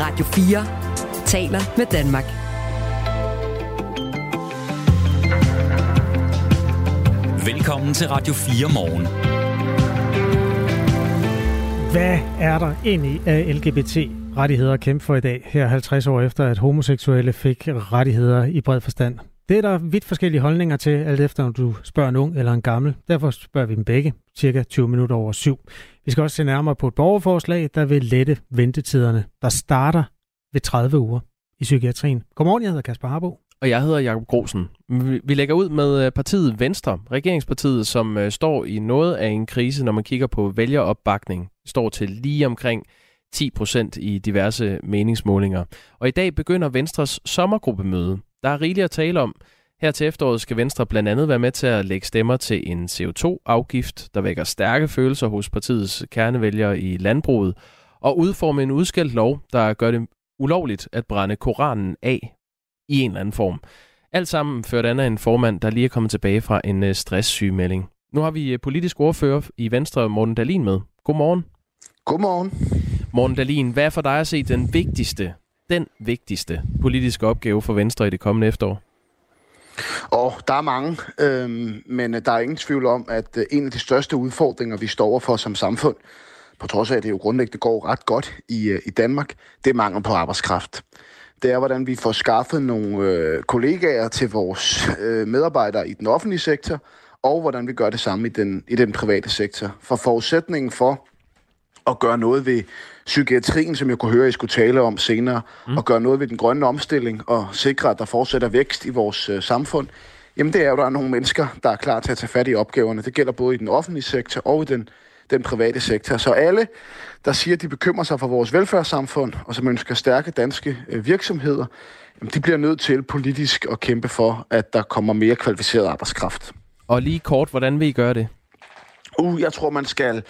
Radio 4 taler med Danmark. Velkommen til Radio 4 morgen. Hvad er der egentlig af LGBT-rettigheder at kæmpe for i dag, her 50 år efter, at homoseksuelle fik rettigheder i bred forstand? Det er der vidt forskellige holdninger til, alt efter om du spørger en ung eller en gammel. Derfor spørger vi dem begge, cirka 20 minutter over syv. Vi skal også se nærmere på et borgerforslag, der vil lette ventetiderne, der starter ved 30 uger i psykiatrien. Godmorgen, jeg hedder Kasper Harbo. Og jeg hedder Jakob Grosen. Vi lægger ud med øh, partiet Venstre, regeringspartiet, som øh, står i noget af en krise, når man kigger på vælgeropbakning. Står til lige omkring 10 procent i diverse meningsmålinger. Og i dag begynder Venstres sommergruppemøde. Der er rigeligt at tale om. Her til efteråret skal Venstre blandt andet være med til at lægge stemmer til en CO2-afgift, der vækker stærke følelser hos partiets kernevælgere i landbruget, og udforme en udskældt lov, der gør det ulovligt at brænde Koranen af i en eller anden form. Alt sammen ført an af en formand, der lige er kommet tilbage fra en øh, stresssygmelding. Nu har vi øh, politisk ordfører i Venstre, Morten Dalin, med. Godmorgen. Godmorgen. Morten Dalin, hvad er for dig at se den vigtigste, den vigtigste politiske opgave for Venstre i det kommende efterår? Og der er mange, øhm, men øh, der er ingen tvivl om, at øh, en af de største udfordringer, vi står overfor som samfund, på trods af, at det jo grundlæggende går ret godt i, øh, i Danmark, det er mangel på arbejdskraft. Det er, hvordan vi får skaffet nogle øh, kollegaer til vores øh, medarbejdere i den offentlige sektor, og hvordan vi gør det samme i den, i den private sektor. For forudsætningen for at gøre noget ved psykiatrien, som jeg kunne høre, I skulle tale om senere, mm. og gøre noget ved den grønne omstilling og sikre, at der fortsætter vækst i vores øh, samfund, jamen det er jo, der er nogle mennesker, der er klar til at tage fat i opgaverne. Det gælder både i den offentlige sektor og i den, den private sektor. Så alle, der siger, at de bekymrer sig for vores velfærdssamfund, og som ønsker stærke danske øh, virksomheder, jamen de bliver nødt til politisk at kæmpe for, at der kommer mere kvalificeret arbejdskraft. Og lige kort, hvordan vil I gøre det? Uh, jeg tror, man skal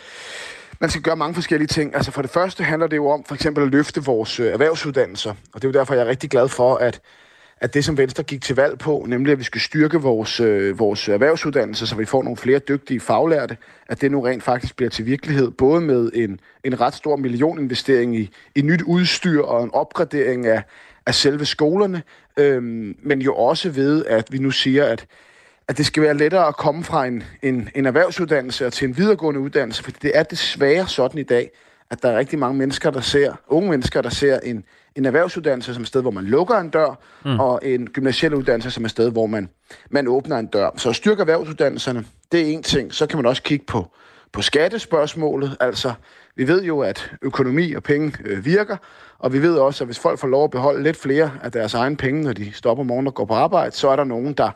man skal gøre mange forskellige ting. Altså for det første handler det jo om for eksempel at løfte vores øh, erhvervsuddannelser. Og det er jo derfor, jeg er rigtig glad for, at, at det, som Venstre gik til valg på, nemlig at vi skal styrke vores, øh, vores erhvervsuddannelser, så vi får nogle flere dygtige faglærte, at det nu rent faktisk bliver til virkelighed, både med en, en ret stor millioninvestering i, i nyt udstyr og en opgradering af, af selve skolerne, øhm, men jo også ved, at vi nu siger, at at det skal være lettere at komme fra en, en, en erhvervsuddannelse og til en videregående uddannelse, for det er desværre sådan i dag, at der er rigtig mange mennesker, der ser, unge mennesker, der ser en, en erhvervsuddannelse som et sted, hvor man lukker en dør, mm. og en gymnasiel uddannelse som et sted, hvor man, man åbner en dør. Så at styrke erhvervsuddannelserne, det er en ting. Så kan man også kigge på, på skattespørgsmålet. Altså, vi ved jo, at økonomi og penge øh, virker, og vi ved også, at hvis folk får lov at beholde lidt flere af deres egne penge, når de stopper morgen og går på arbejde, så er der nogen, der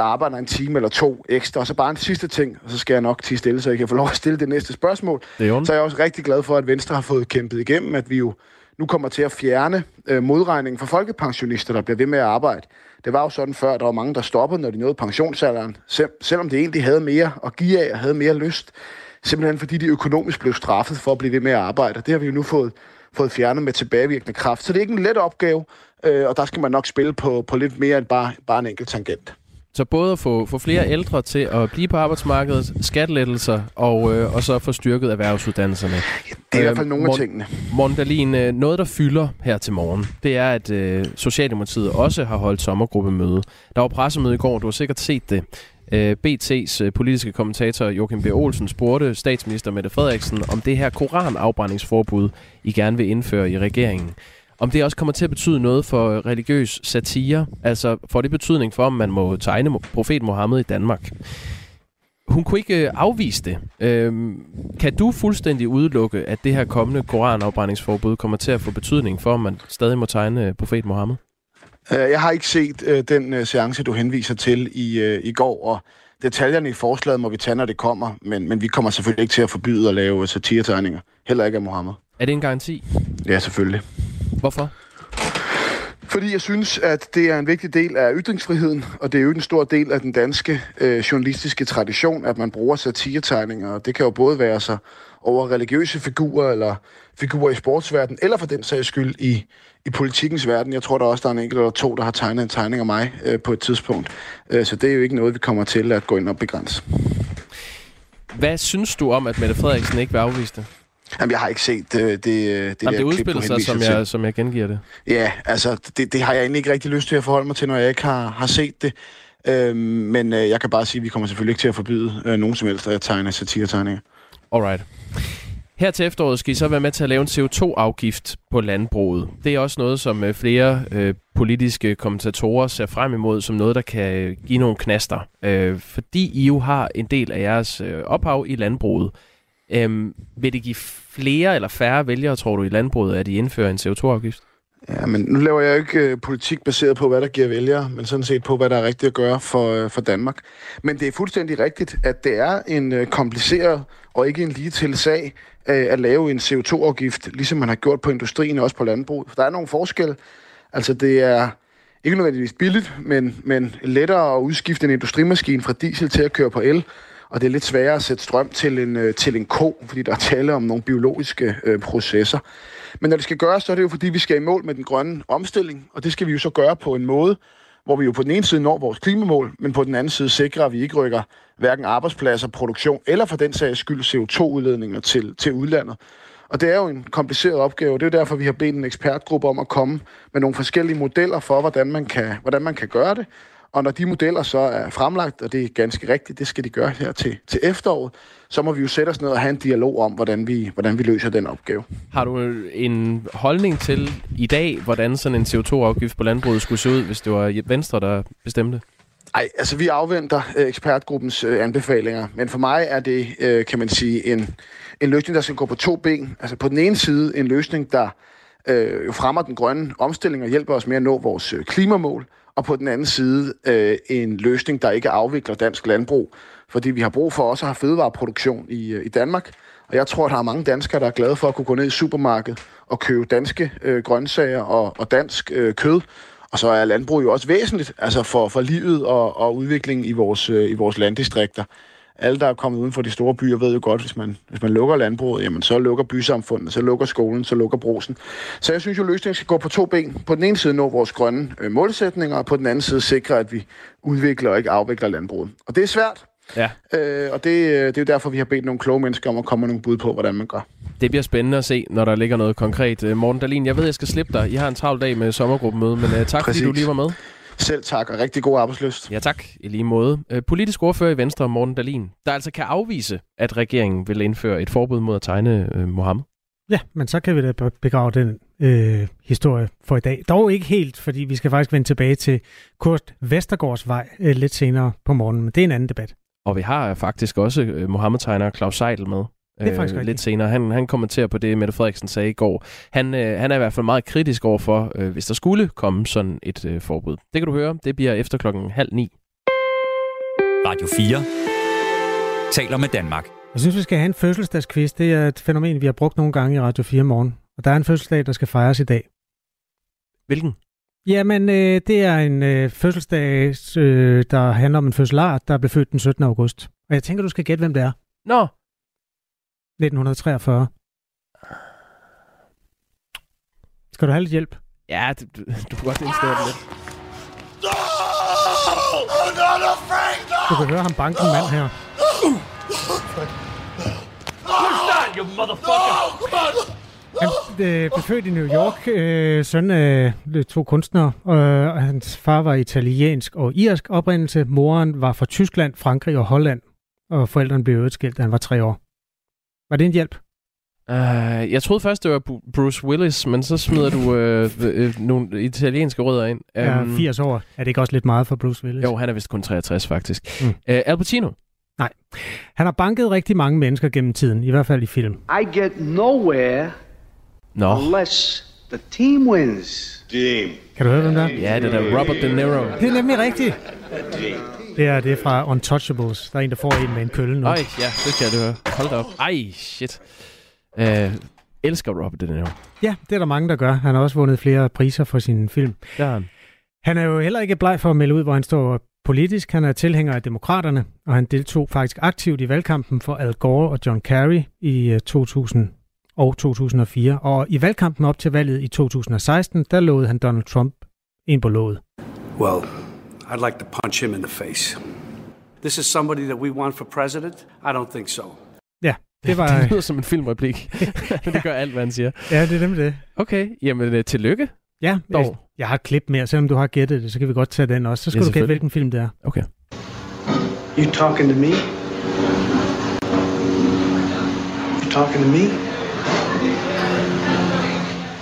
der arbejder en time eller to ekstra. Og så bare en sidste ting, og så skal jeg nok tige stille, så jeg kan få lov at stille det næste spørgsmål. Det er så er jeg også rigtig glad for, at Venstre har fået kæmpet igennem, at vi jo nu kommer til at fjerne øh, modregningen for folkepensionister, der bliver ved med at arbejde. Det var jo sådan før, at der var mange, der stoppede, når de nåede pensionsalderen, selv, selvom de egentlig havde mere at give af og havde mere lyst. Simpelthen fordi de økonomisk blev straffet for at blive ved med at arbejde. Det har vi jo nu fået, fået fjernet med tilbagevirkende kraft. Så det er ikke en let opgave, øh, og der skal man nok spille på, på lidt mere end bare, bare en enkelt tangent. Så både at få, få flere ældre til at blive på arbejdsmarkedet, skattelettelser og, øh, og så få styrket erhvervsuddannelserne. Det er i hvert fald nogle af tingene. Morten Dahlin, øh, noget der fylder her til morgen, det er, at øh, Socialdemokratiet også har holdt sommergruppemøde. Der var pressemøde i går, du har sikkert set det. Øh, BT's øh, politiske kommentator Joachim B. Olsen spurgte statsminister Mette Frederiksen om det her koranafbrændingsforbud, I gerne vil indføre i regeringen om det også kommer til at betyde noget for religiøs satire. Altså får det betydning for, om man må tegne profet Mohammed i Danmark. Hun kunne ikke øh, afvise det. Øhm, kan du fuldstændig udelukke, at det her kommende koranafbrændingsforbud kommer til at få betydning for, om man stadig må tegne øh, profet Mohammed? Øh, jeg har ikke set uh, den uh, seance, du henviser til i, uh, i går, og detaljerne i forslaget må vi tage, når det kommer, men, men vi kommer selvfølgelig ikke til at forbyde at lave satiretegninger. Heller ikke af Mohammed. Er det en garanti? Ja, selvfølgelig. Hvorfor? Fordi jeg synes, at det er en vigtig del af ytringsfriheden, og det er jo en stor del af den danske øh, journalistiske tradition, at man bruger satiretegninger. Og det kan jo både være så over religiøse figurer, eller figurer i sportsverdenen, eller for den sags skyld i, i politikens verden. Jeg tror der også, der er en enkelt eller to, der har tegnet en tegning af mig øh, på et tidspunkt. Øh, så det er jo ikke noget, vi kommer til at gå ind og begrænse. Hvad synes du om, at Mette Frederiksen ikke vil afvise det? Jamen, jeg har ikke set øh, det, det, det Jamen, der det udspiller sig, som jeg, som jeg gengiver det. Ja, altså, det, det har jeg egentlig ikke rigtig lyst til at forholde mig til, når jeg ikke har, har set det. Øhm, men øh, jeg kan bare sige, at vi kommer selvfølgelig ikke til at forbyde øh, nogen som helst at tegne satiretegninger. Alright. Her til efteråret skal I så være med til at lave en CO2-afgift på landbruget. Det er også noget, som øh, flere øh, politiske kommentatorer ser frem imod som noget, der kan give nogle knaster. Øh, fordi I jo har en del af jeres øh, ophav i landbruget. Øhm, vil det give flere eller færre vælgere, tror du, i landbruget, at de indfører en CO2-afgift? Ja, men nu laver jeg jo ikke øh, politik baseret på, hvad der giver vælgere, men sådan set på, hvad der er rigtigt at gøre for, øh, for Danmark. Men det er fuldstændig rigtigt, at det er en øh, kompliceret og ikke en lige til sag øh, at lave en CO2-afgift, ligesom man har gjort på industrien og også på landbruget. For der er nogle forskelle. Altså det er ikke nødvendigvis billigt, men, men lettere at udskifte en industrimaskine fra diesel til at køre på el, og det er lidt sværere at sætte strøm til en, øh, til en ko, fordi der er tale om nogle biologiske øh, processer. Men når det skal gøres, så er det jo fordi, vi skal i mål med den grønne omstilling, og det skal vi jo så gøre på en måde, hvor vi jo på den ene side når vores klimamål, men på den anden side sikrer, at vi ikke rykker hverken arbejdspladser, produktion eller for den sags skyld CO2-udledninger til, til udlandet. Og det er jo en kompliceret opgave. Det er jo derfor, vi har bedt en ekspertgruppe om at komme med nogle forskellige modeller for, hvordan man kan, hvordan man kan gøre det. Og når de modeller så er fremlagt, og det er ganske rigtigt, det skal de gøre her til, til efteråret, så må vi jo sætte os ned og have en dialog om, hvordan vi, hvordan vi løser den opgave. Har du en holdning til i dag, hvordan sådan en CO2-afgift på landbruget skulle se ud, hvis det var Venstre, der bestemte? Nej, altså vi afventer øh, ekspertgruppens øh, anbefalinger, men for mig er det, øh, kan man sige, en, en løsning, der skal gå på to ben. Altså på den ene side en løsning, der øh, jo fremmer den grønne omstilling og hjælper os med at nå vores øh, klimamål, og på den anden side øh, en løsning, der ikke afvikler dansk landbrug, fordi vi har brug for også at have fødevareproduktion i, øh, i Danmark. Og jeg tror, at der er mange danskere, der er glade for at kunne gå ned i supermarkedet og købe danske øh, grøntsager og, og dansk øh, kød. Og så er landbrug jo også væsentligt altså for, for livet og, og udviklingen i vores, øh, i vores landdistrikter. Alle, der er kommet uden for de store byer, ved jo godt, hvis man, hvis man lukker landbruget, jamen så lukker bysamfundet, så lukker skolen, så lukker brosen. Så jeg synes jo, løsningen skal gå på to ben. På den ene side nå vores grønne øh, målsætninger, og på den anden side sikre, at vi udvikler og ikke afvikler landbruget. Og det er svært, Ja. øh, og det, øh, det er jo derfor, vi har bedt nogle kloge mennesker om at komme med nogle bud på, hvordan man gør. Det bliver spændende at se, når der ligger noget konkret. Øh, Morten Dalin, jeg ved, jeg skal slippe dig. I har en travl dag med sommergruppemøde, men uh, tak Præcis. Præcis. fordi du lige var med. Selv tak, og rigtig god arbejdsløst. Ja tak, i lige måde. Øh, politisk ordfører i Venstre, Morten Dalin, der altså kan afvise, at regeringen vil indføre et forbud mod at tegne øh, Mohammed. Ja, men så kan vi da be- begrave den øh, historie for i dag. Dog ikke helt, fordi vi skal faktisk vende tilbage til Kurt Vestergaards vej øh, lidt senere på morgenen, men det er en anden debat. Og vi har faktisk også øh, Mohammed-tegner Claus Seidel med. Det er faktisk øh, lidt senere. Han, han kommenterer på det, Mette Frederiksen sagde i går. Han, øh, han er i hvert fald meget kritisk over for, øh, hvis der skulle komme sådan et øh, forbud. Det kan du høre. Det bliver efter klokken halv ni. Radio 4 taler med Danmark. Jeg synes, vi skal have en fødselsdagsquiz. Det er et fænomen, vi har brugt nogle gange i Radio 4 morgen. Og der er en fødselsdag, der skal fejres i dag. Hvilken? Jamen, øh, det er en øh, fødselsdag, øh, der handler om en fødselar, der blev født den 17. august. Og jeg tænker, du skal gætte, hvem det er. Nå, 1943. Skal du have lidt hjælp? ja, du, du, du kan godt indstille det lidt. Du kan høre ham banke en mand her. Han øh, blev født i New York, øh, søn af øh, to kunstnere, øh, og hans far var italiensk og irsk oprindelse. Moren var fra Tyskland, Frankrig og Holland, og forældrene blev øvrigt skilt, da han var tre år. Var det en hjælp? Uh, jeg troede først, det var Bru- Bruce Willis, men så smider du øh, øh, nogle italienske rødder ind. Er Øhm, 80 år. Er det ikke også lidt meget for Bruce Willis? Jo, han er vist kun 63, faktisk. Mm. Uh, Al Pacino. Han har banket rigtig mange mennesker gennem tiden, i hvert fald i film. I get nowhere Nå, unless the team wins. Kan du høre, hvem der er? ja, det der Robert De Niro. Det er nemlig rigtigt. Det er, det er fra Untouchables. Der er en, der får en med en kølle nu. Ej, ja, det kan jeg høre. Hold da op. Ej, shit. Uh, elsker Robert De Niro. Ja, det er der mange, der gør. Han har også vundet flere priser for sin film. Der er han. Han er jo heller ikke bleg for at melde ud, hvor han står politisk. Han er tilhænger af demokraterne, og han deltog faktisk aktivt i valgkampen for Al Gore og John Kerry i øh, 2000 og 2004. Og i valgkampen op til valget i 2016, der lovede han Donald Trump en på låget. Well, I'd like to punch him in the face. This is somebody that we want for president? I don't think so. Ja, Det var... Det lyder som en filmreplik. det gør alt, hvad han siger. Ja, det er nemlig det. Okay, jamen øh, tillykke. Ja, Dog. jeg, jeg har et klip mere, selvom du har gættet det, så kan vi godt tage den også. Så skal Ja, du gætte, hvilken film det er. Okay. You talking to me? You talking to me?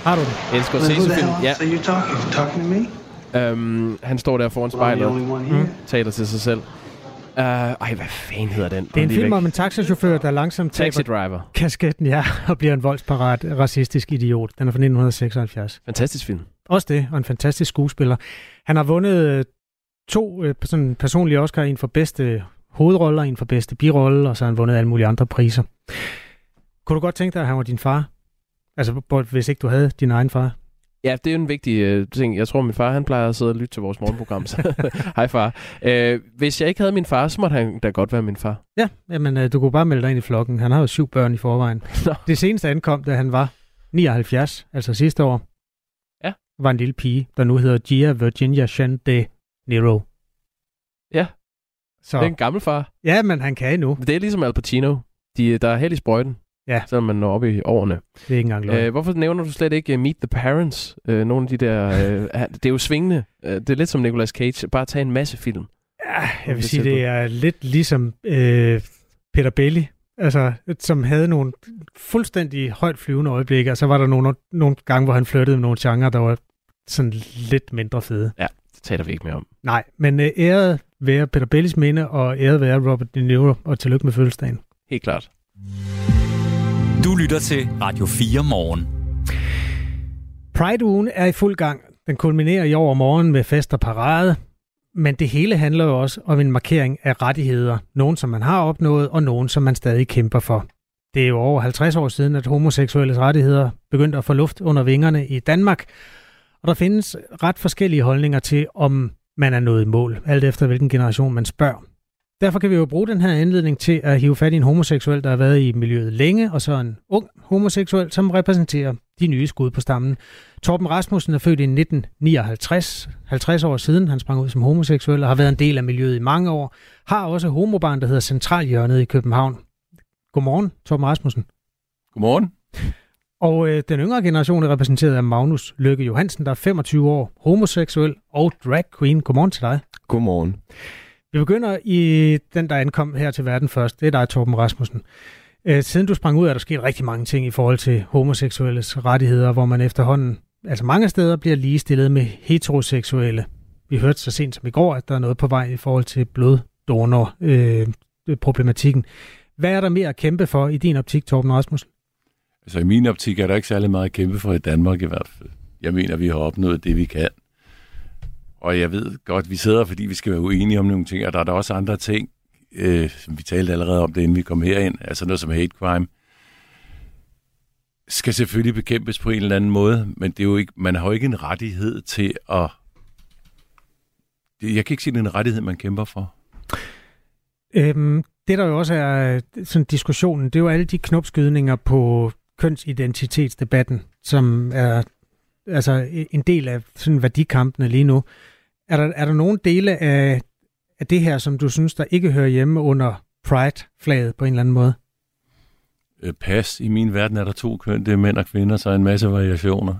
Har du den? En Then who the Scorsese-film. hell Ja, are you talking? You talking to me? Øhm, han står der foran spejlet, here. taler til sig selv. Uh, ej, hvad fanden hedder den? Det er en film om en taxachauffør, der langsomt Taxi taber Driver. kasketten, ja, og bliver en voldsparat, racistisk idiot. Den er fra 1976. Fantastisk film. Også det, og en fantastisk skuespiller. Han har vundet øh, to øh, sådan personlige Oscar, en for bedste hovedroller, en for bedste birolle, og så har han vundet alle mulige andre priser. Kunne du godt tænke dig, at han var din far? Altså, hvis ikke du havde din egen far? Ja, det er jo en vigtig øh, ting. Jeg tror, min far han plejer at sidde og lytte til vores morgenprogram. Så hej far. Øh, hvis jeg ikke havde min far, så måtte han da godt være min far. Ja, jamen, øh, du kunne bare melde dig ind i flokken. Han har jo syv børn i forvejen. Nå. Det seneste ankom, da han var 79, altså sidste år. Ja. Var en lille pige, der nu hedder Gia Virginia Chan de Niro. Ja. Så, Det er en gammel far. ja, men han kan endnu. Men Det er ligesom Al Pacino. De, der er held i sprøjten. Ja. Selvom man når op i årene. Det er ikke engang løgn. Øh, hvorfor nævner du slet ikke uh, Meet the Parents? Øh, nogle af de der... Øh, det er jo svingende. Øh, det er lidt som Nicolas Cage. Bare tage en masse film. Ja, jeg vil sige, det er lidt ligesom øh, Peter Belli, altså, som havde nogle fuldstændig højt flyvende øjeblikke, og så var der nogle, nogle gange, hvor han flyttede med nogle genrer, der var sådan lidt mindre fede. Det taler vi ikke mere om. Nej, men øh, æret være Peter Bellis minde, og æret være Robert De Niro, og tillykke med fødselsdagen. Helt klart. Du lytter til Radio 4 morgen. Pride-ugen er i fuld gang. Den kulminerer i overmorgen med fest og parade. Men det hele handler jo også om en markering af rettigheder. Nogen, som man har opnået, og nogen, som man stadig kæmper for. Det er jo over 50 år siden, at homoseksuelles rettigheder begyndte at få luft under vingerne i Danmark. Og der findes ret forskellige holdninger til, om man er nået i mål, alt efter hvilken generation man spørger. Derfor kan vi jo bruge den her anledning til at hive fat i en homoseksuel, der har været i miljøet længe, og så en ung homoseksuel, som repræsenterer de nye skud på stammen. Torben Rasmussen er født i 1959, 50 år siden. Han sprang ud som homoseksuel og har været en del af miljøet i mange år. Har også homobarn, der hedder Centralhjørnet i København. Godmorgen, Torben Rasmussen. Godmorgen. Og øh, den yngre generation er repræsenteret af Magnus Lykke Johansen, der er 25 år, homoseksuel og drag queen. Godmorgen til dig. Godmorgen. Vi begynder i den, der ankom her til verden først. Det er dig, Torben Rasmussen. Øh, siden du sprang ud, er der sket rigtig mange ting i forhold til homoseksuelles rettigheder, hvor man efterhånden, altså mange steder, bliver ligestillet med heteroseksuelle. Vi hørte så sent som i går, at der er noget på vej i forhold til bloddonor-problematikken. Øh, Hvad er der mere at kæmpe for i din optik, Torben Rasmussen? Altså i min optik er der ikke særlig meget at kæmpe for i Danmark i hvert fald. Jeg mener, vi har opnået det, vi kan. Og jeg ved godt, vi sidder, fordi vi skal være uenige om nogle ting, og der er der også andre ting, øh, som vi talte allerede om det, inden vi kom herind, altså noget som hate crime, skal selvfølgelig bekæmpes på en eller anden måde, men det er jo ikke, man har jo ikke en rettighed til at... Jeg kan ikke sige, det er en rettighed, man kæmper for. Øhm, det der jo også er øh, sådan diskussionen, det er jo alle de knopskydninger på kønsidentitetsdebatten, som er altså en del af sådan værdikampene lige nu. Er der, er der nogle dele af, af det her, som du synes, der ikke hører hjemme under Pride-flaget på en eller anden måde? Øh, Pas, i min verden er der to køn, det er mænd og kvinder, så er en masse variationer.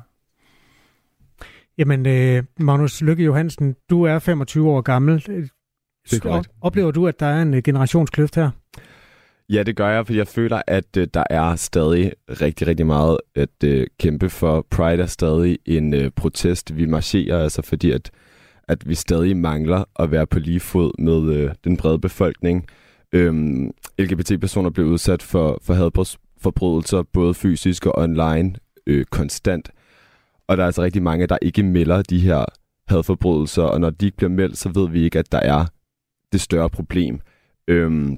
Jamen, øh, Magnus Lykke Johansen, du er 25 år gammel. Det er korrekt. Oplever du, at der er en øh, generationskløft her? Ja, det gør jeg, fordi jeg føler, at øh, der er stadig rigtig, rigtig meget at øh, kæmpe for. Pride er stadig en øh, protest. Vi marcherer altså, fordi at, at vi stadig mangler at være på lige fod med øh, den brede befolkning. Øhm, LGBT-personer bliver udsat for, for hadforbrydelser, både fysisk og online, øh, konstant. Og der er altså rigtig mange, der ikke melder de her hadforbrydelser, og når de ikke bliver meldt, så ved vi ikke, at der er det større problem. Øhm,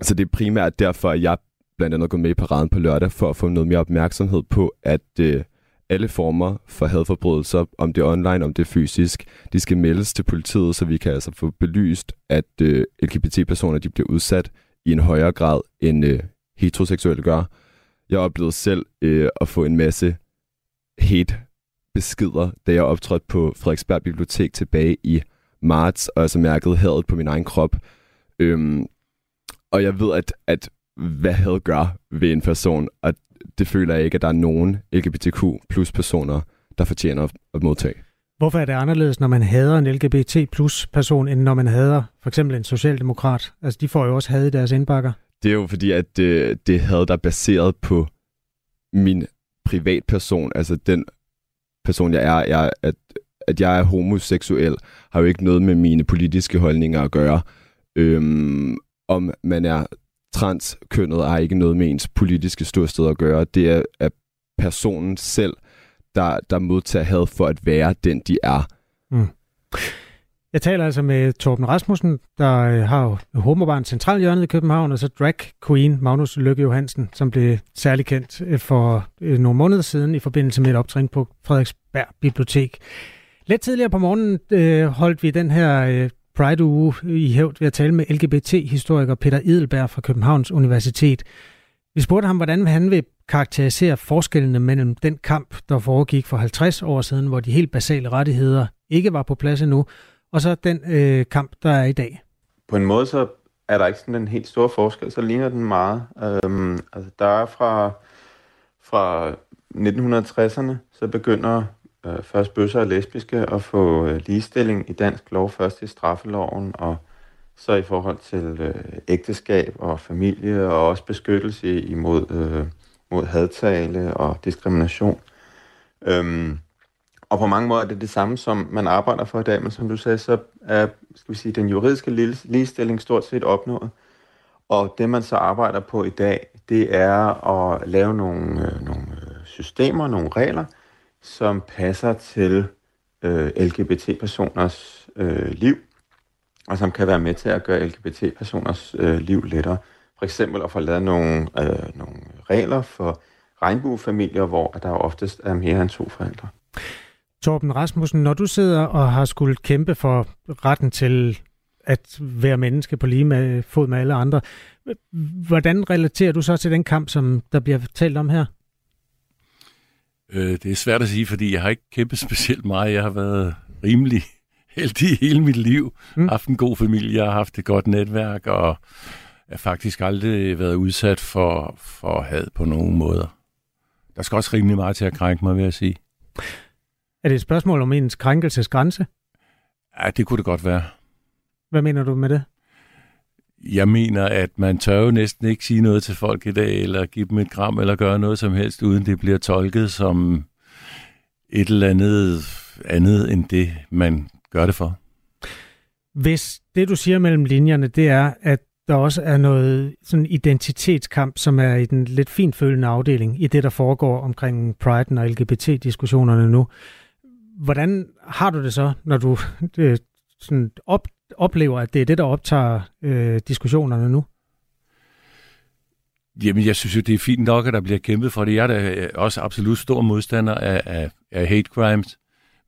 så det er primært derfor, at jeg blandt andet går med i paraden på lørdag, for at få noget mere opmærksomhed på, at øh, alle former for hadforbrydelser, om det er online, om det er fysisk, de skal meldes til politiet, så vi kan altså få belyst, at øh, LGBT-personer de bliver udsat i en højere grad, end øh, heteroseksuelle gør. Jeg oplevede selv øh, at få en masse hate-beskeder, da jeg optrådte på Frederiksberg Bibliotek tilbage i marts, og altså mærkede hadet på min egen krop. Øhm, og jeg ved, at, at hvad had gør ved en person, og det føler jeg ikke, at der er nogen LGBTQ plus personer, der fortjener at modtage. Hvorfor er det anderledes, når man hader en LGBT plus person, end når man hader for eksempel en socialdemokrat? Altså, de får jo også had i deres indbakker. Det er jo fordi, at det, det havde der baseret på min privatperson, altså den person, jeg er, jeg, at, at jeg er homoseksuel, har jo ikke noget med mine politiske holdninger at gøre. Øhm, om man er transkønnet, har ikke noget med ens politiske ståsted at gøre. Det er, er personen selv, der, der modtager had for at være den, de er. Mm. Jeg taler altså med Torben Rasmussen, der øh, har har Homobarn Centralhjørnet i København, og så drag queen Magnus Lykke Johansen, som blev særlig kendt øh, for øh, nogle måneder siden i forbindelse med et optrin på Frederiksberg Bibliotek. Lidt tidligere på morgenen øh, holdt vi den her øh, Pride-uge i hævd ved at tale med LGBT-historiker Peter Edelberg fra Københavns Universitet. Vi spurgte ham, hvordan han vil karakterisere forskellene mellem den kamp, der foregik for 50 år siden, hvor de helt basale rettigheder ikke var på plads endnu, og så den øh, kamp, der er i dag? På en måde så er der ikke sådan en helt stor forskel, så ligner den meget. Øhm, altså der er fra, fra 1960'erne, så begynder øh, først bøsser og lesbiske og få øh, ligestilling i dansk lov, først i straffeloven, og så i forhold til øh, ægteskab og familie, og også beskyttelse imod øh, mod hadtale og diskrimination. Øhm, og på mange måder er det det samme, som man arbejder for i dag, men som du sagde, så er skal vi sige, den juridiske ligestilling stort set opnået. Og det, man så arbejder på i dag, det er at lave nogle, øh, nogle øh, systemer, nogle regler, som passer til øh, LGBT-personers øh, liv, og som kan være med til at gøre LGBT-personers øh, liv lettere. For eksempel at få lavet nogle, øh, nogle regler for regnbuefamilier, hvor der oftest er mere end to forældre. Torben Rasmussen, når du sidder og har skulle kæmpe for retten til at være menneske på lige med fod med alle andre, hvordan relaterer du så til den kamp, som der bliver talt om her? Øh, det er svært at sige, fordi jeg har ikke kæmpet specielt meget. Jeg har været rimelig heldig hele mit liv. Mm. Haft en god familie, jeg har haft et godt netværk, og jeg har faktisk aldrig været udsat for, for had på nogen måder. Der skal også rimelig meget til at krænke mig, vil jeg sige. Er det et spørgsmål om ens krænkelsesgrænse? Ja, det kunne det godt være. Hvad mener du med det? Jeg mener, at man tør jo næsten ikke sige noget til folk i dag, eller give dem et gram, eller gøre noget som helst, uden det bliver tolket som et eller andet andet end det, man gør det for. Hvis det, du siger mellem linjerne, det er, at der også er noget sådan identitetskamp, som er i den lidt finfølende afdeling i det, der foregår omkring Pride og LGBT-diskussionerne nu. Hvordan har du det så, når du øh, sådan op, oplever, at det er det, der optager øh, diskussionerne nu? Jamen, jeg synes jo, det er fint nok, at der bliver kæmpet for det. Jeg er da øh, også absolut stor modstander af, af, af hate crimes.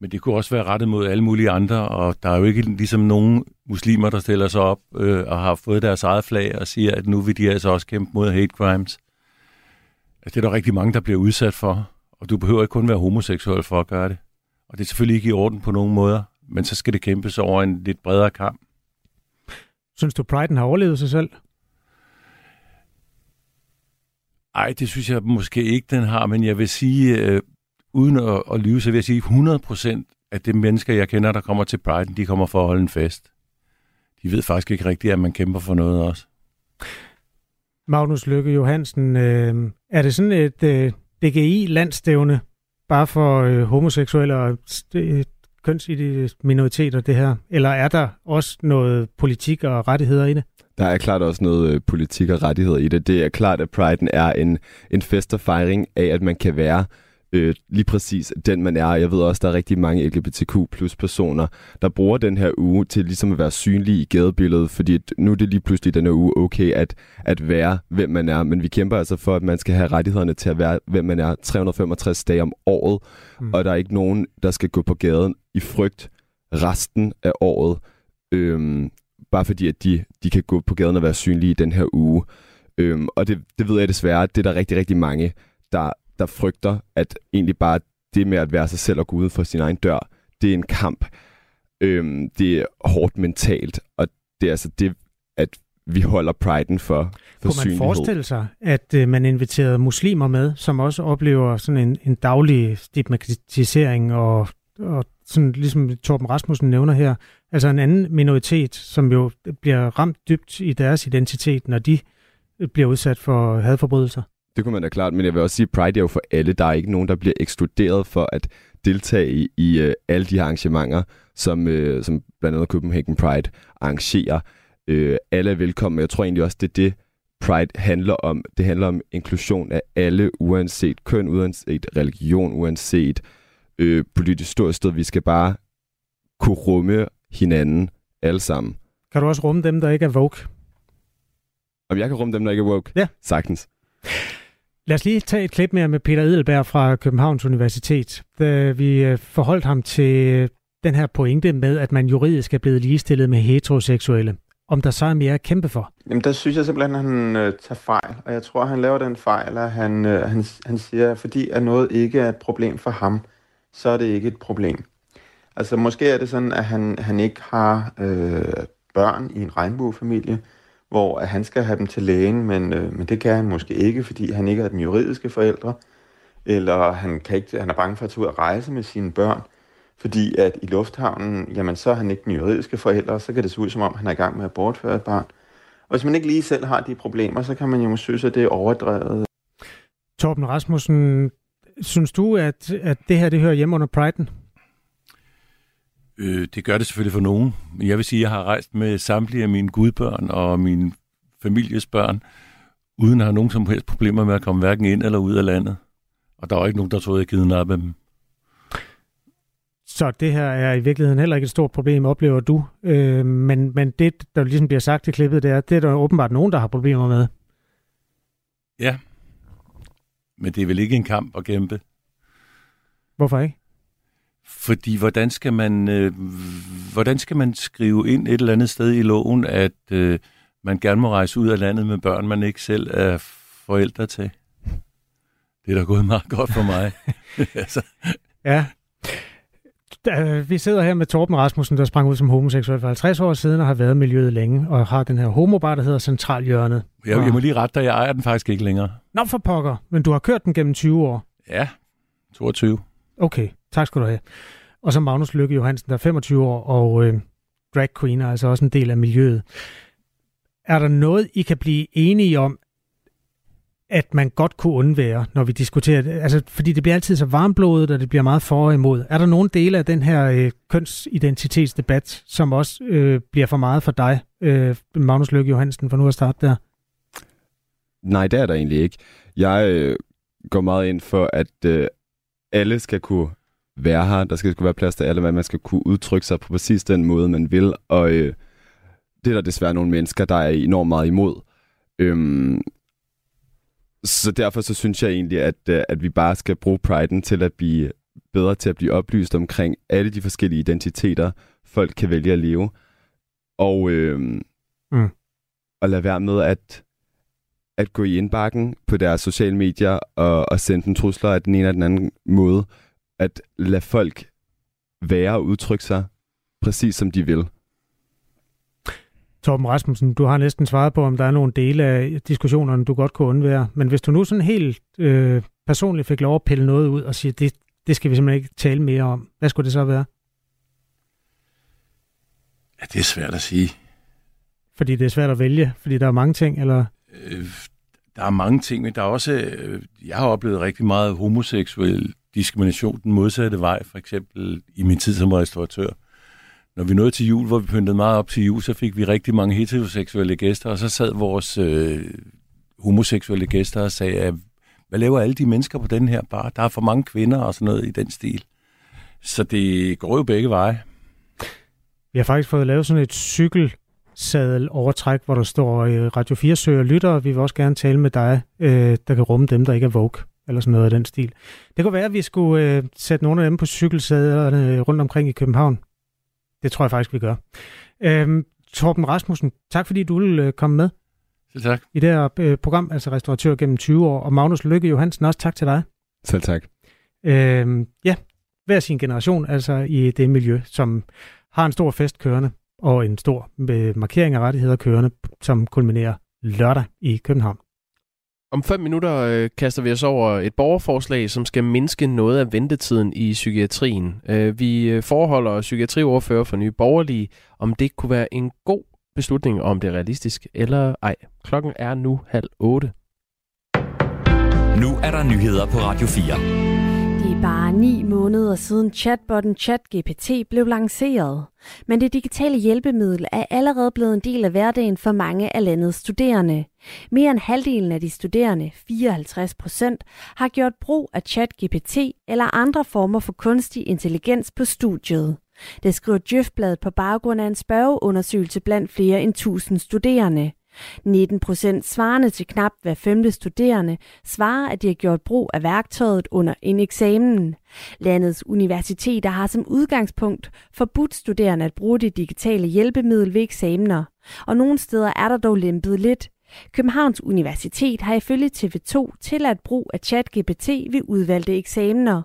Men det kunne også være rettet mod alle mulige andre, og der er jo ikke ligesom nogen muslimer, der stiller sig op øh, og har fået deres eget flag og siger, at nu vil de altså også kæmpe mod hate crimes. Altså, det er der rigtig mange, der bliver udsat for, og du behøver ikke kun være homoseksuel for at gøre det. Og det er selvfølgelig ikke i orden på nogen måder, men så skal det kæmpes over en lidt bredere kamp. Synes du, Pride'en har overlevet sig selv? Ej, det synes jeg måske ikke, den har, men jeg vil sige, øh, uden at, at lyve, så vil jeg sige, 100% af de mennesker, jeg kender, der kommer til Pride, de kommer for at holde en fest. De ved faktisk ikke rigtigt, at man kæmper for noget også. Magnus Lykke Johansen, øh, er det sådan et øh, DGI-landstævne bare for øh, homoseksuelle og øh, minoriteter, det her? Eller er der også noget politik og rettigheder i det? Der er klart også noget øh, politik og rettigheder i det. Det er klart, at Pride'en er en, en fest og fejring af, at man kan være øh, lige præcis den, man er. Jeg ved også, der er rigtig mange LGBTQ plus personer, der bruger den her uge til ligesom at være synlige i gadebilledet, fordi nu er det lige pludselig den her uge okay at, at være, hvem man er. Men vi kæmper altså for, at man skal have rettighederne til at være, hvem man er 365 dage om året, mm. og der er ikke nogen, der skal gå på gaden i frygt resten af året, øhm, bare fordi, at de, de kan gå på gaden og være synlige i den her uge. Øhm, og det, det ved jeg desværre, det er der rigtig, rigtig mange, der, der frygter, at egentlig bare det med at være sig selv og gå uden for sin egen dør, det er en kamp. Øhm, det er hårdt mentalt, og det er altså det, at vi holder priden for, for Kunne man forestille sig, at øh, man inviterede muslimer med, som også oplever sådan en, en daglig stigmatisering og, og sådan ligesom Torben Rasmussen nævner her, altså en anden minoritet, som jo bliver ramt dybt i deres identitet, når de bliver udsat for hadforbrydelser? Det kunne man da klart, men jeg vil også sige, at Pride er jo for alle. Der er ikke nogen, der bliver ekskluderet for at deltage i, i uh, alle de her arrangementer, som, uh, som blandt andet Copenhagen Pride arrangerer. Uh, alle er velkomne, jeg tror egentlig også, det er det, Pride handler om. Det handler om inklusion af alle, uanset køn, uanset religion, uanset uh, politisk ståsted. Vi skal bare kunne rumme hinanden alle sammen. Kan du også rumme dem, der ikke er woke? Om jeg kan rumme dem, der ikke er woke? Ja. Sagtens. Lad os lige tage et klip mere med Peter Edelberg fra Københavns Universitet. Da vi øh, forholdt ham til øh, den her pointe med, at man juridisk er blevet ligestillet med heteroseksuelle. Om der så er mere at kæmpe for? Jamen, der synes jeg simpelthen, at han øh, tager fejl. Og jeg tror, han laver den fejl, at han, øh, han, han siger, at fordi at noget ikke er et problem for ham, så er det ikke et problem. Altså, måske er det sådan, at han, han ikke har øh, børn i en regnbuefamilie, hvor at han skal have dem til lægen, men, øh, men det kan han måske ikke, fordi han ikke er den juridiske forældre, eller han, kan ikke, han er bange for at tage ud og rejse med sine børn, fordi at i lufthavnen, jamen så er han ikke den juridiske forældre, så kan det se ud som om, han er i gang med at bortføre et barn. Og hvis man ikke lige selv har de problemer, så kan man jo synes, at det er overdrevet. Torben Rasmussen, synes du, at, at det her det hører hjemme under Pride'en? Øh, det gør det selvfølgelig for nogen. Men jeg vil sige, at jeg har rejst med samtlige af mine gudbørn og min families børn, uden at have nogen som helst problemer med at komme hverken ind eller ud af landet. Og der var ikke nogen, der troede, jeg kidnappede dem. Så det her er i virkeligheden heller ikke et stort problem, oplever du. Øh, men, men det, der ligesom bliver sagt i klippet, det er, det er der åbenbart nogen, der har problemer med. Ja. Men det er vel ikke en kamp at kæmpe. Hvorfor ikke? Fordi hvordan skal man øh, hvordan skal man skrive ind et eller andet sted i loven, at øh, man gerne må rejse ud af landet med børn, man ikke selv er forældre til? Det er da gået meget godt for mig. altså. Ja. Da, vi sidder her med Torben Rasmussen, der sprang ud som homoseksuel for 50 år siden og har været miljøet længe, og har den her homobar, der hedder Centralhjørnet. Jeg, jeg må lige rette dig, jeg ejer den faktisk ikke længere. Nå for pokker, men du har kørt den gennem 20 år. Ja, 22. Okay, tak skal du have. Og så Magnus Lykke Johansen, der er 25 år, og øh, drag queen er altså også en del af miljøet. Er der noget, I kan blive enige om, at man godt kunne undvære, når vi diskuterer det? Altså, fordi det bliver altid så varmblodet, og det bliver meget for og imod. Er der nogle dele af den her øh, kønsidentitetsdebat, som også øh, bliver for meget for dig, øh, Magnus Lykke Johansen, for nu at starte der? Nej, det er der egentlig ikke. Jeg øh, går meget ind for, at øh, alle skal kunne være her. Der skal være plads til alle, men man skal kunne udtrykke sig på præcis den måde, man vil. Og øh, det er der desværre nogle mennesker, der er enormt meget imod. Øhm, så derfor så synes jeg egentlig, at, øh, at vi bare skal bruge priden til at blive bedre til at blive oplyst omkring alle de forskellige identiteter, folk kan vælge at leve. Og, øh, mm. og lade være med at, at gå i indbakken på deres sociale medier og, og sende dem trusler af den ene eller den anden måde. At lade folk være og udtrykke sig præcis som de vil. Torben Rasmussen, du har næsten svaret på, om der er nogle dele af diskussionerne, du godt kunne undvære. Men hvis du nu sådan helt øh, personligt fik lov at pille noget ud og sige, det, det skal vi simpelthen ikke tale mere om, hvad skulle det så være? Ja, det er svært at sige. Fordi det er svært at vælge, fordi der er mange ting, eller? Øh, der er mange ting, men der er også... Øh, jeg har oplevet rigtig meget homoseksuel diskrimination den modsatte vej, for eksempel i min tid som restauratør når vi nåede til jul, hvor vi pyntede meget op til jul, så fik vi rigtig mange heteroseksuelle gæster, og så sad vores øh, homoseksuelle gæster og sagde, at, hvad laver alle de mennesker på den her bar? Der er for mange kvinder og sådan noget i den stil. Så det går jo begge veje. Vi har faktisk fået lavet sådan et cykelsadel overtræk, hvor der står øh, Radio 4 søger lytter, og vi vil også gerne tale med dig, øh, der kan rumme dem, der ikke er woke, eller sådan noget af den stil. Det kunne være, at vi skulle øh, sætte nogle af dem på cykelsadlerne rundt omkring i København. Det tror jeg faktisk, vi gør. Øhm, Torben Rasmussen, tak fordi du ville øh, komme med. Selv tak. I det her øh, program, altså restauratør gennem 20 år. Og Magnus Lykke Johansen, også tak til dig. Selv tak. Øhm, ja, hver sin generation, altså i det miljø, som har en stor fest kørende. Og en stor øh, markering af rettigheder kørende, som kulminerer lørdag i København. Om fem minutter øh, kaster vi os over et borgerforslag, som skal mindske noget af ventetiden i psykiatrien. Øh, vi øh, forholder psykiatriordfører for Nye Borgerlige, om det kunne være en god beslutning, om det er realistisk eller ej. Klokken er nu halv otte. Nu er der nyheder på Radio 4 bare ni måneder siden chatbotten ChatGPT blev lanceret. Men det digitale hjælpemiddel er allerede blevet en del af hverdagen for mange af landets studerende. Mere end halvdelen af de studerende, 54 procent, har gjort brug af ChatGPT eller andre former for kunstig intelligens på studiet. Det skriver Djøfbladet på baggrund af en spørgeundersøgelse blandt flere end 1000 studerende. 19 procent svarende til knap hver femte studerende svarer, at de har gjort brug af værktøjet under en eksamen. Landets universiteter har som udgangspunkt forbudt studerende at bruge det digitale hjælpemiddel ved eksamener, og nogle steder er der dog lempet lidt. Københavns Universitet har ifølge TV2 tilladt brug af ChatGPT ved udvalgte eksamener.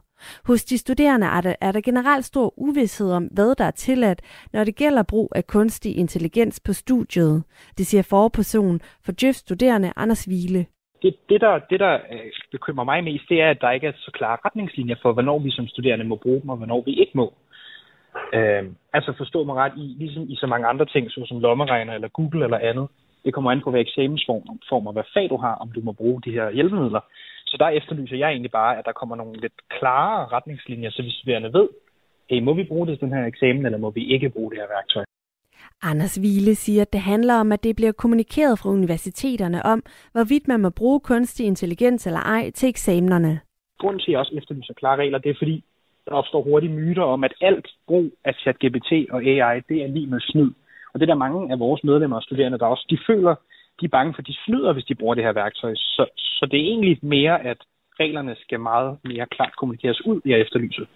Hos de studerende er der, er der generelt stor uvidshed om, hvad der er tilladt, når det gælder brug af kunstig intelligens på studiet. Det siger forperson for Djøf Studerende Anders Vile. Det, det, der, det, der øh, bekymrer mig mest, det er, at der ikke er så klare retningslinjer for, hvornår vi som studerende må bruge dem, og hvornår vi ikke må. Øh, altså forstå mig ret i, ligesom i så mange andre ting, såsom lommeregner eller Google eller andet. Det kommer an på, hvad eksamensform og hvad fag du har, om du må bruge de her hjælpemidler. Så der efterlyser jeg egentlig bare, at der kommer nogle lidt klare retningslinjer, så vi studerende ved, hey, må vi bruge det til den her eksamen, eller må vi ikke bruge det her værktøj? Anders Wiele siger, at det handler om, at det bliver kommunikeret fra universiteterne om, hvorvidt man må bruge kunstig intelligens eller ej til eksamenerne. Grunden til, at jeg også efterlyser klare regler, det er fordi, der opstår hurtige myter om, at alt brug af ChatGPT og AI, det er lige med snyd. Og det er der mange af vores medlemmer og studerende, der også, de føler, de er bange for, at de snyder, hvis de bruger det her værktøj. Så, så det er egentlig mere, at reglerne skal meget mere klart kommunikeres ud, i efterlyset.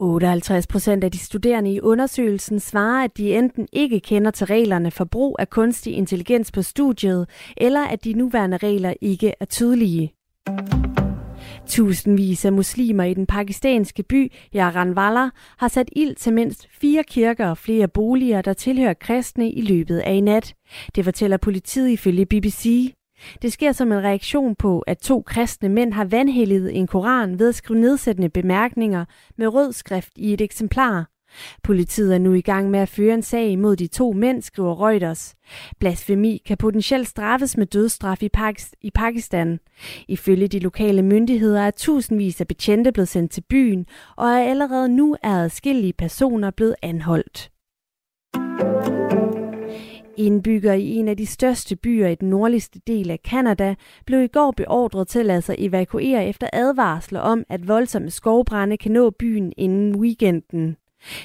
58 procent af de studerende i undersøgelsen svarer, at de enten ikke kender til reglerne for brug af kunstig intelligens på studiet, eller at de nuværende regler ikke er tydelige. Tusindvis af muslimer i den pakistanske by Jaranwala har sat ild til mindst fire kirker og flere boliger, der tilhører kristne i løbet af i nat. Det fortæller politiet ifølge BBC. Det sker som en reaktion på, at to kristne mænd har vandhældet en koran ved at skrive nedsættende bemærkninger med rød skrift i et eksemplar. Politiet er nu i gang med at føre en sag mod de to mænd, skriver Reuters. Blasfemi kan potentielt straffes med dødsstraf i Pakistan. Ifølge de lokale myndigheder er tusindvis af betjente blevet sendt til byen, og er allerede nu er adskillige personer blevet anholdt. Indbygger i en af de største byer i den nordligste del af Kanada blev i går beordret til at lade sig evakuere efter advarsler om, at voldsomme skovbrænde kan nå byen inden weekenden.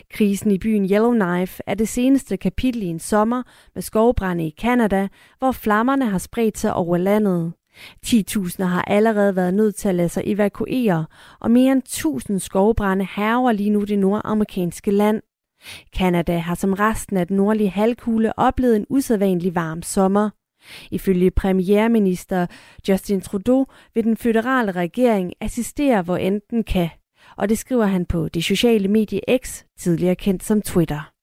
Krisen i byen Yellowknife er det seneste kapitel i en sommer med skovbrænde i Kanada, hvor flammerne har spredt sig over landet. 10.000 har allerede været nødt til at lade sig evakuere, og mere end 1000 skovbrænde hærger lige nu det nordamerikanske land. Kanada har som resten af den nordlige halvkugle oplevet en usædvanlig varm sommer. Ifølge premierminister Justin Trudeau vil den føderale regering assistere, hvor enten kan og det skriver han på det sociale medie X, tidligere kendt som Twitter.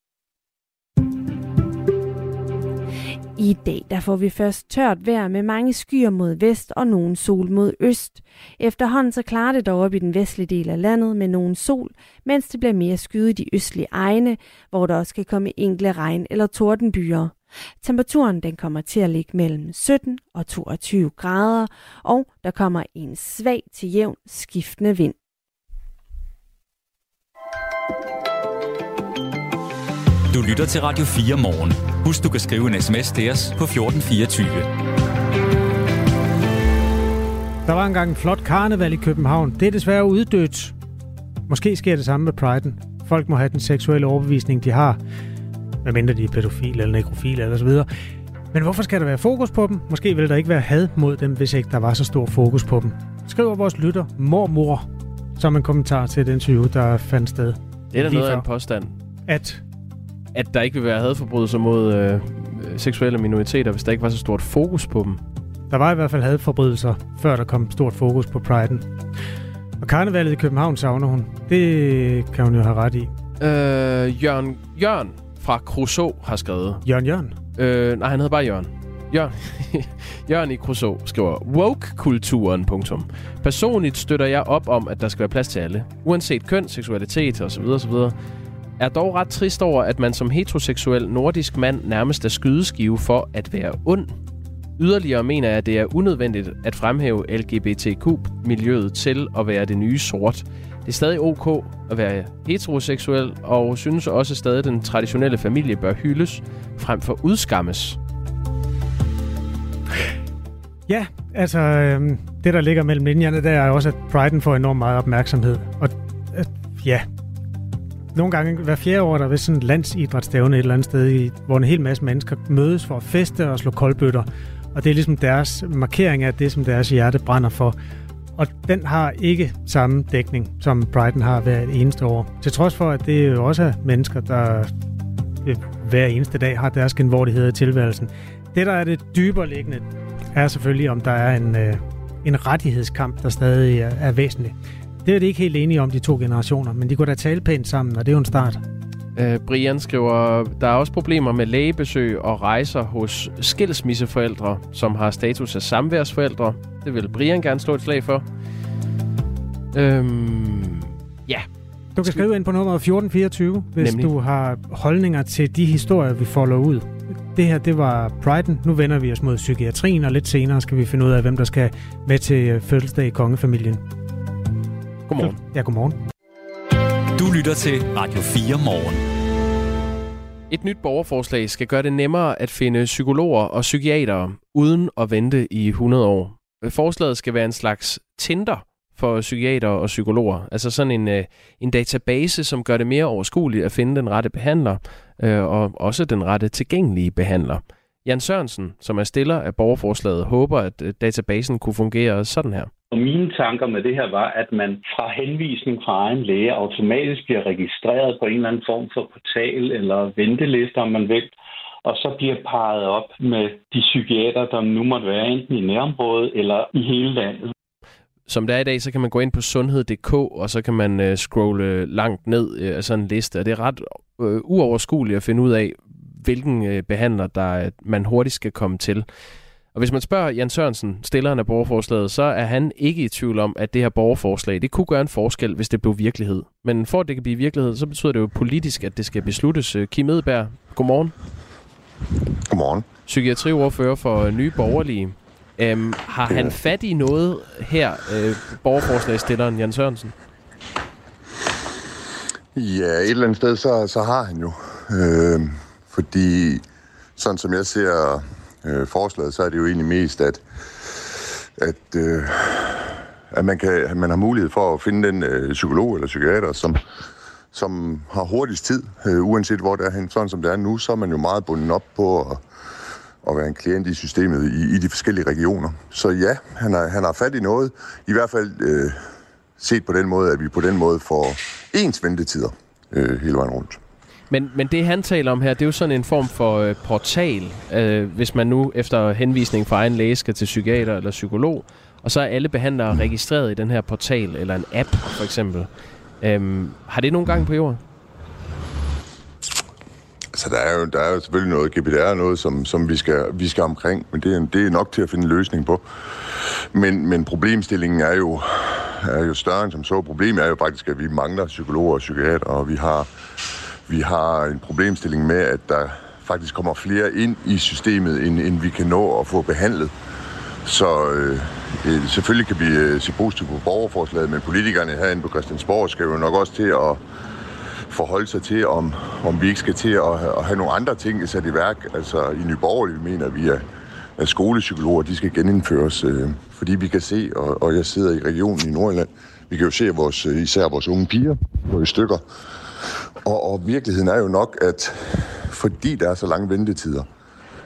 I dag der får vi først tørt vejr med mange skyer mod vest og nogen sol mod øst. Efterhånden så klarer det dog op i den vestlige del af landet med nogen sol, mens det bliver mere skyet i de østlige egne, hvor der også kan komme enkle regn- eller tordenbyer. Temperaturen den kommer til at ligge mellem 17 og 22 grader, og der kommer en svag til jævn skiftende vind. Du lytter til Radio 4 morgen. Husk, du kan skrive en sms til os på 1424. Der var engang en flot karneval i København. Det er desværre uddødt. Måske sker det samme med Priden. Folk må have den seksuelle overbevisning, de har. Medmindre de er pædofil eller nekrofil eller så videre. Men hvorfor skal der være fokus på dem? Måske vil der ikke være had mod dem, hvis ikke der var så stor fokus på dem. Skriver vores lytter mormor som en kommentar til den interview, der fandt sted. Det er da noget af en påstand. At at der ikke vil være hadforbrydelser mod øh, seksuelle minoriteter, hvis der ikke var så stort fokus på dem. Der var i hvert fald hadforbrydelser, før der kom stort fokus på priden. Og karnevalet i København savner hun. Det kan hun jo have ret i. Øh, Jørgen, Jørgen fra Crusoe har skrevet. Jørgen Jørgen? Øh, nej, han hedder bare Jørgen. Jørgen, Jørgen i Crusoe skriver, woke-kulturen, punktum. Personligt støtter jeg op om, at der skal være plads til alle. Uanset køn, seksualitet osv. osv. Er dog ret trist over, at man som heteroseksuel nordisk mand nærmest er skydeskive for at være ond. Yderligere mener jeg, at det er unødvendigt at fremhæve LGBTQ-miljøet til at være det nye sort. Det er stadig ok at være heteroseksuel, og synes også stadig, at den traditionelle familie bør hyldes frem for udskammes. Ja, altså øh, det, der ligger mellem linjerne, der er også, at Priden får enormt meget opmærksomhed. Og øh, ja, nogle gange hver fjerde år, der er ved sådan en landsidrætsstævne et eller andet sted, hvor en hel masse mennesker mødes for at feste og slå koldbøtter. Og det er ligesom deres markering af det, som deres hjerte brænder for. Og den har ikke samme dækning, som Brighton har hver eneste år. Til trods for, at det jo også er mennesker, der øh, hver eneste dag har deres genvordighed i tilværelsen. Det, der er det dybere liggende, er selvfølgelig, om der er en, øh, en rettighedskamp, der stadig er, er væsentlig. Det er de ikke helt enige om, de to generationer, men de går da tale pænt sammen, og det er jo en start. Uh, Brian skriver, der er også problemer med lægebesøg og rejser hos skilsmisseforældre, som har status af samværsforældre. Det vil Brian gerne slå et slag for. Øhm, ja. Du kan skrive ind på nummer 1424, hvis Nemlig. du har holdninger til de historier, vi folder ud. Det her, det var Priden. Nu vender vi os mod psykiatrien, og lidt senere skal vi finde ud af, hvem der skal med til øh, fødselsdag i kongefamilien. Godmorgen. Ja, godmorgen. Du lytter til Radio 4 morgen. Et nyt borgerforslag skal gøre det nemmere at finde psykologer og psykiatere uden at vente i 100 år. Forslaget skal være en slags Tinder for psykiater og psykologer. Altså sådan en, øh, en database, som gør det mere overskueligt at finde den rette behandler, øh, og også den rette tilgængelige behandler. Jan Sørensen, som er stiller af borgerforslaget, håber, at øh, databasen kunne fungere sådan her. Og mine tanker med det her var, at man fra henvisning fra egen læge automatisk bliver registreret på en eller anden form for portal eller venteliste, om man vil, og så bliver parret op med de psykiater, der nu måtte være enten i nærområdet eller i hele landet. Som det er i dag, så kan man gå ind på sundhed.dk, og så kan man øh, scrolle langt ned øh, af sådan en liste. Og det er ret øh, uoverskueligt at finde ud af, hvilken øh, behandler der øh, man hurtigt skal komme til. Og hvis man spørger Jan Sørensen, stilleren af borgerforslaget, så er han ikke i tvivl om, at det her borgerforslag, det kunne gøre en forskel, hvis det blev virkelighed. Men for at det kan blive virkelighed, så betyder det jo politisk, at det skal besluttes. Kim Edberg, godmorgen. Godmorgen. Psykiatriordfører for Nye Borgerlige. Øhm, har han fat i noget her, øh, borgerforslagstilleren Jan Sørensen? Ja, et eller andet sted, så, så har han jo. Øh, fordi sådan som jeg ser øh, forslaget, så er det jo egentlig mest, at, at, øh, at man, kan, at man har mulighed for at finde den øh, psykolog eller psykiater, som, som har hurtigst tid, øh, uanset hvor det er hen. Sådan som det er nu, så er man jo meget bundet op på at, at være en klient i systemet i, i de forskellige regioner. Så ja, han har, han har fat i noget. I hvert fald øh, set på den måde, at vi på den måde får ens ventetider øh, hele vejen rundt. Men, men det, han taler om her, det er jo sådan en form for øh, portal, øh, hvis man nu efter henvisning fra egen læge skal til psykiater eller psykolog, og så er alle behandlere registreret i den her portal, eller en app for eksempel. Øhm, har det nogle gange på jorden? Altså, der er jo, der er jo selvfølgelig noget GPDR, noget, som, som vi, skal, vi skal omkring, men det er, det er nok til at finde en løsning på. Men, men problemstillingen er jo, er jo større end som så. Problemet er jo faktisk, at vi mangler psykologer og psykiater, og vi har vi har en problemstilling med, at der faktisk kommer flere ind i systemet, end, end vi kan nå at få behandlet. Så øh, øh, selvfølgelig kan vi øh, se positivt på borgerforslaget, men politikerne herinde på Christiansborg skal jo nok også til at forholde sig til, om, om vi ikke skal til at, at have nogle andre ting sat i værk. Altså i Nyborgerlige mener vi, at, at skolepsykologer de skal genindføres, øh, fordi vi kan se, og, og jeg sidder i regionen i Nordjylland, vi kan jo se, at vores, øh, især vores unge piger går i stykker, og, og virkeligheden er jo nok, at fordi der er så lange ventetider,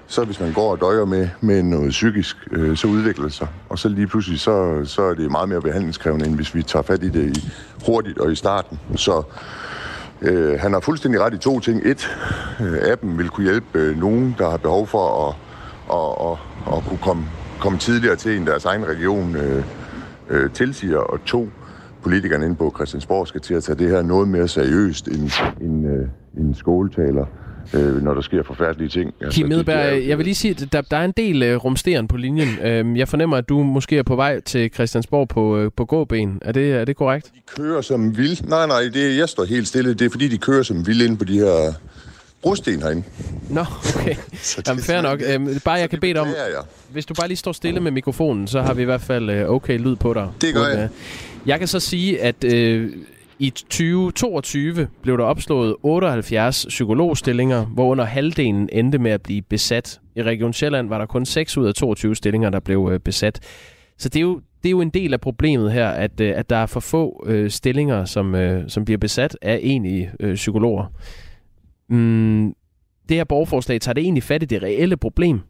så hvis man går og døjer med, med noget psykisk, øh, så udvikler det sig. Og så lige pludselig, så, så er det meget mere behandlingskrævende, end hvis vi tager fat i det i, hurtigt og i starten. Så øh, han har fuldstændig ret i to ting. Et, øh, appen vil kunne hjælpe øh, nogen, der har behov for at, at, at, at kunne komme, komme tidligere til, end deres egen region øh, øh, tilsiger. Og to, politikerne inde på Christiansborg skal til at tage det her noget mere seriøst end, end, øh, end skoletaler øh, når der sker forfærdelige ting. Altså, Kim Edberg, jeg vil lige sige, at der, der er en del uh, rumsteren på linjen. Uh, jeg fornemmer, at du måske er på vej til Christiansborg på, uh, på gåben. Er det, er det korrekt? De kører som vild. Nej, nej, det, jeg står helt stille. Det er fordi, de kører som vild ind på de her brosten herinde. Nå, okay. Jamen, fair nok. Øhm, bare jeg kan bede om, jeg. hvis du bare lige står stille med mikrofonen, så har vi i hvert fald øh, okay lyd på dig. Det gør jeg. Jeg kan så sige, at øh, i 2022 blev der opslået 78 psykologstillinger, hvor under halvdelen endte med at blive besat. I Region Sjælland var der kun 6 ud af 22 stillinger, der blev øh, besat. Så det er jo det er jo en del af problemet her, at, øh, at der er for få øh, stillinger, som, øh, som bliver besat af egentlige øh, psykologer. Mm, det her borgerforslag, tager det egentlig fat i det reelle problem?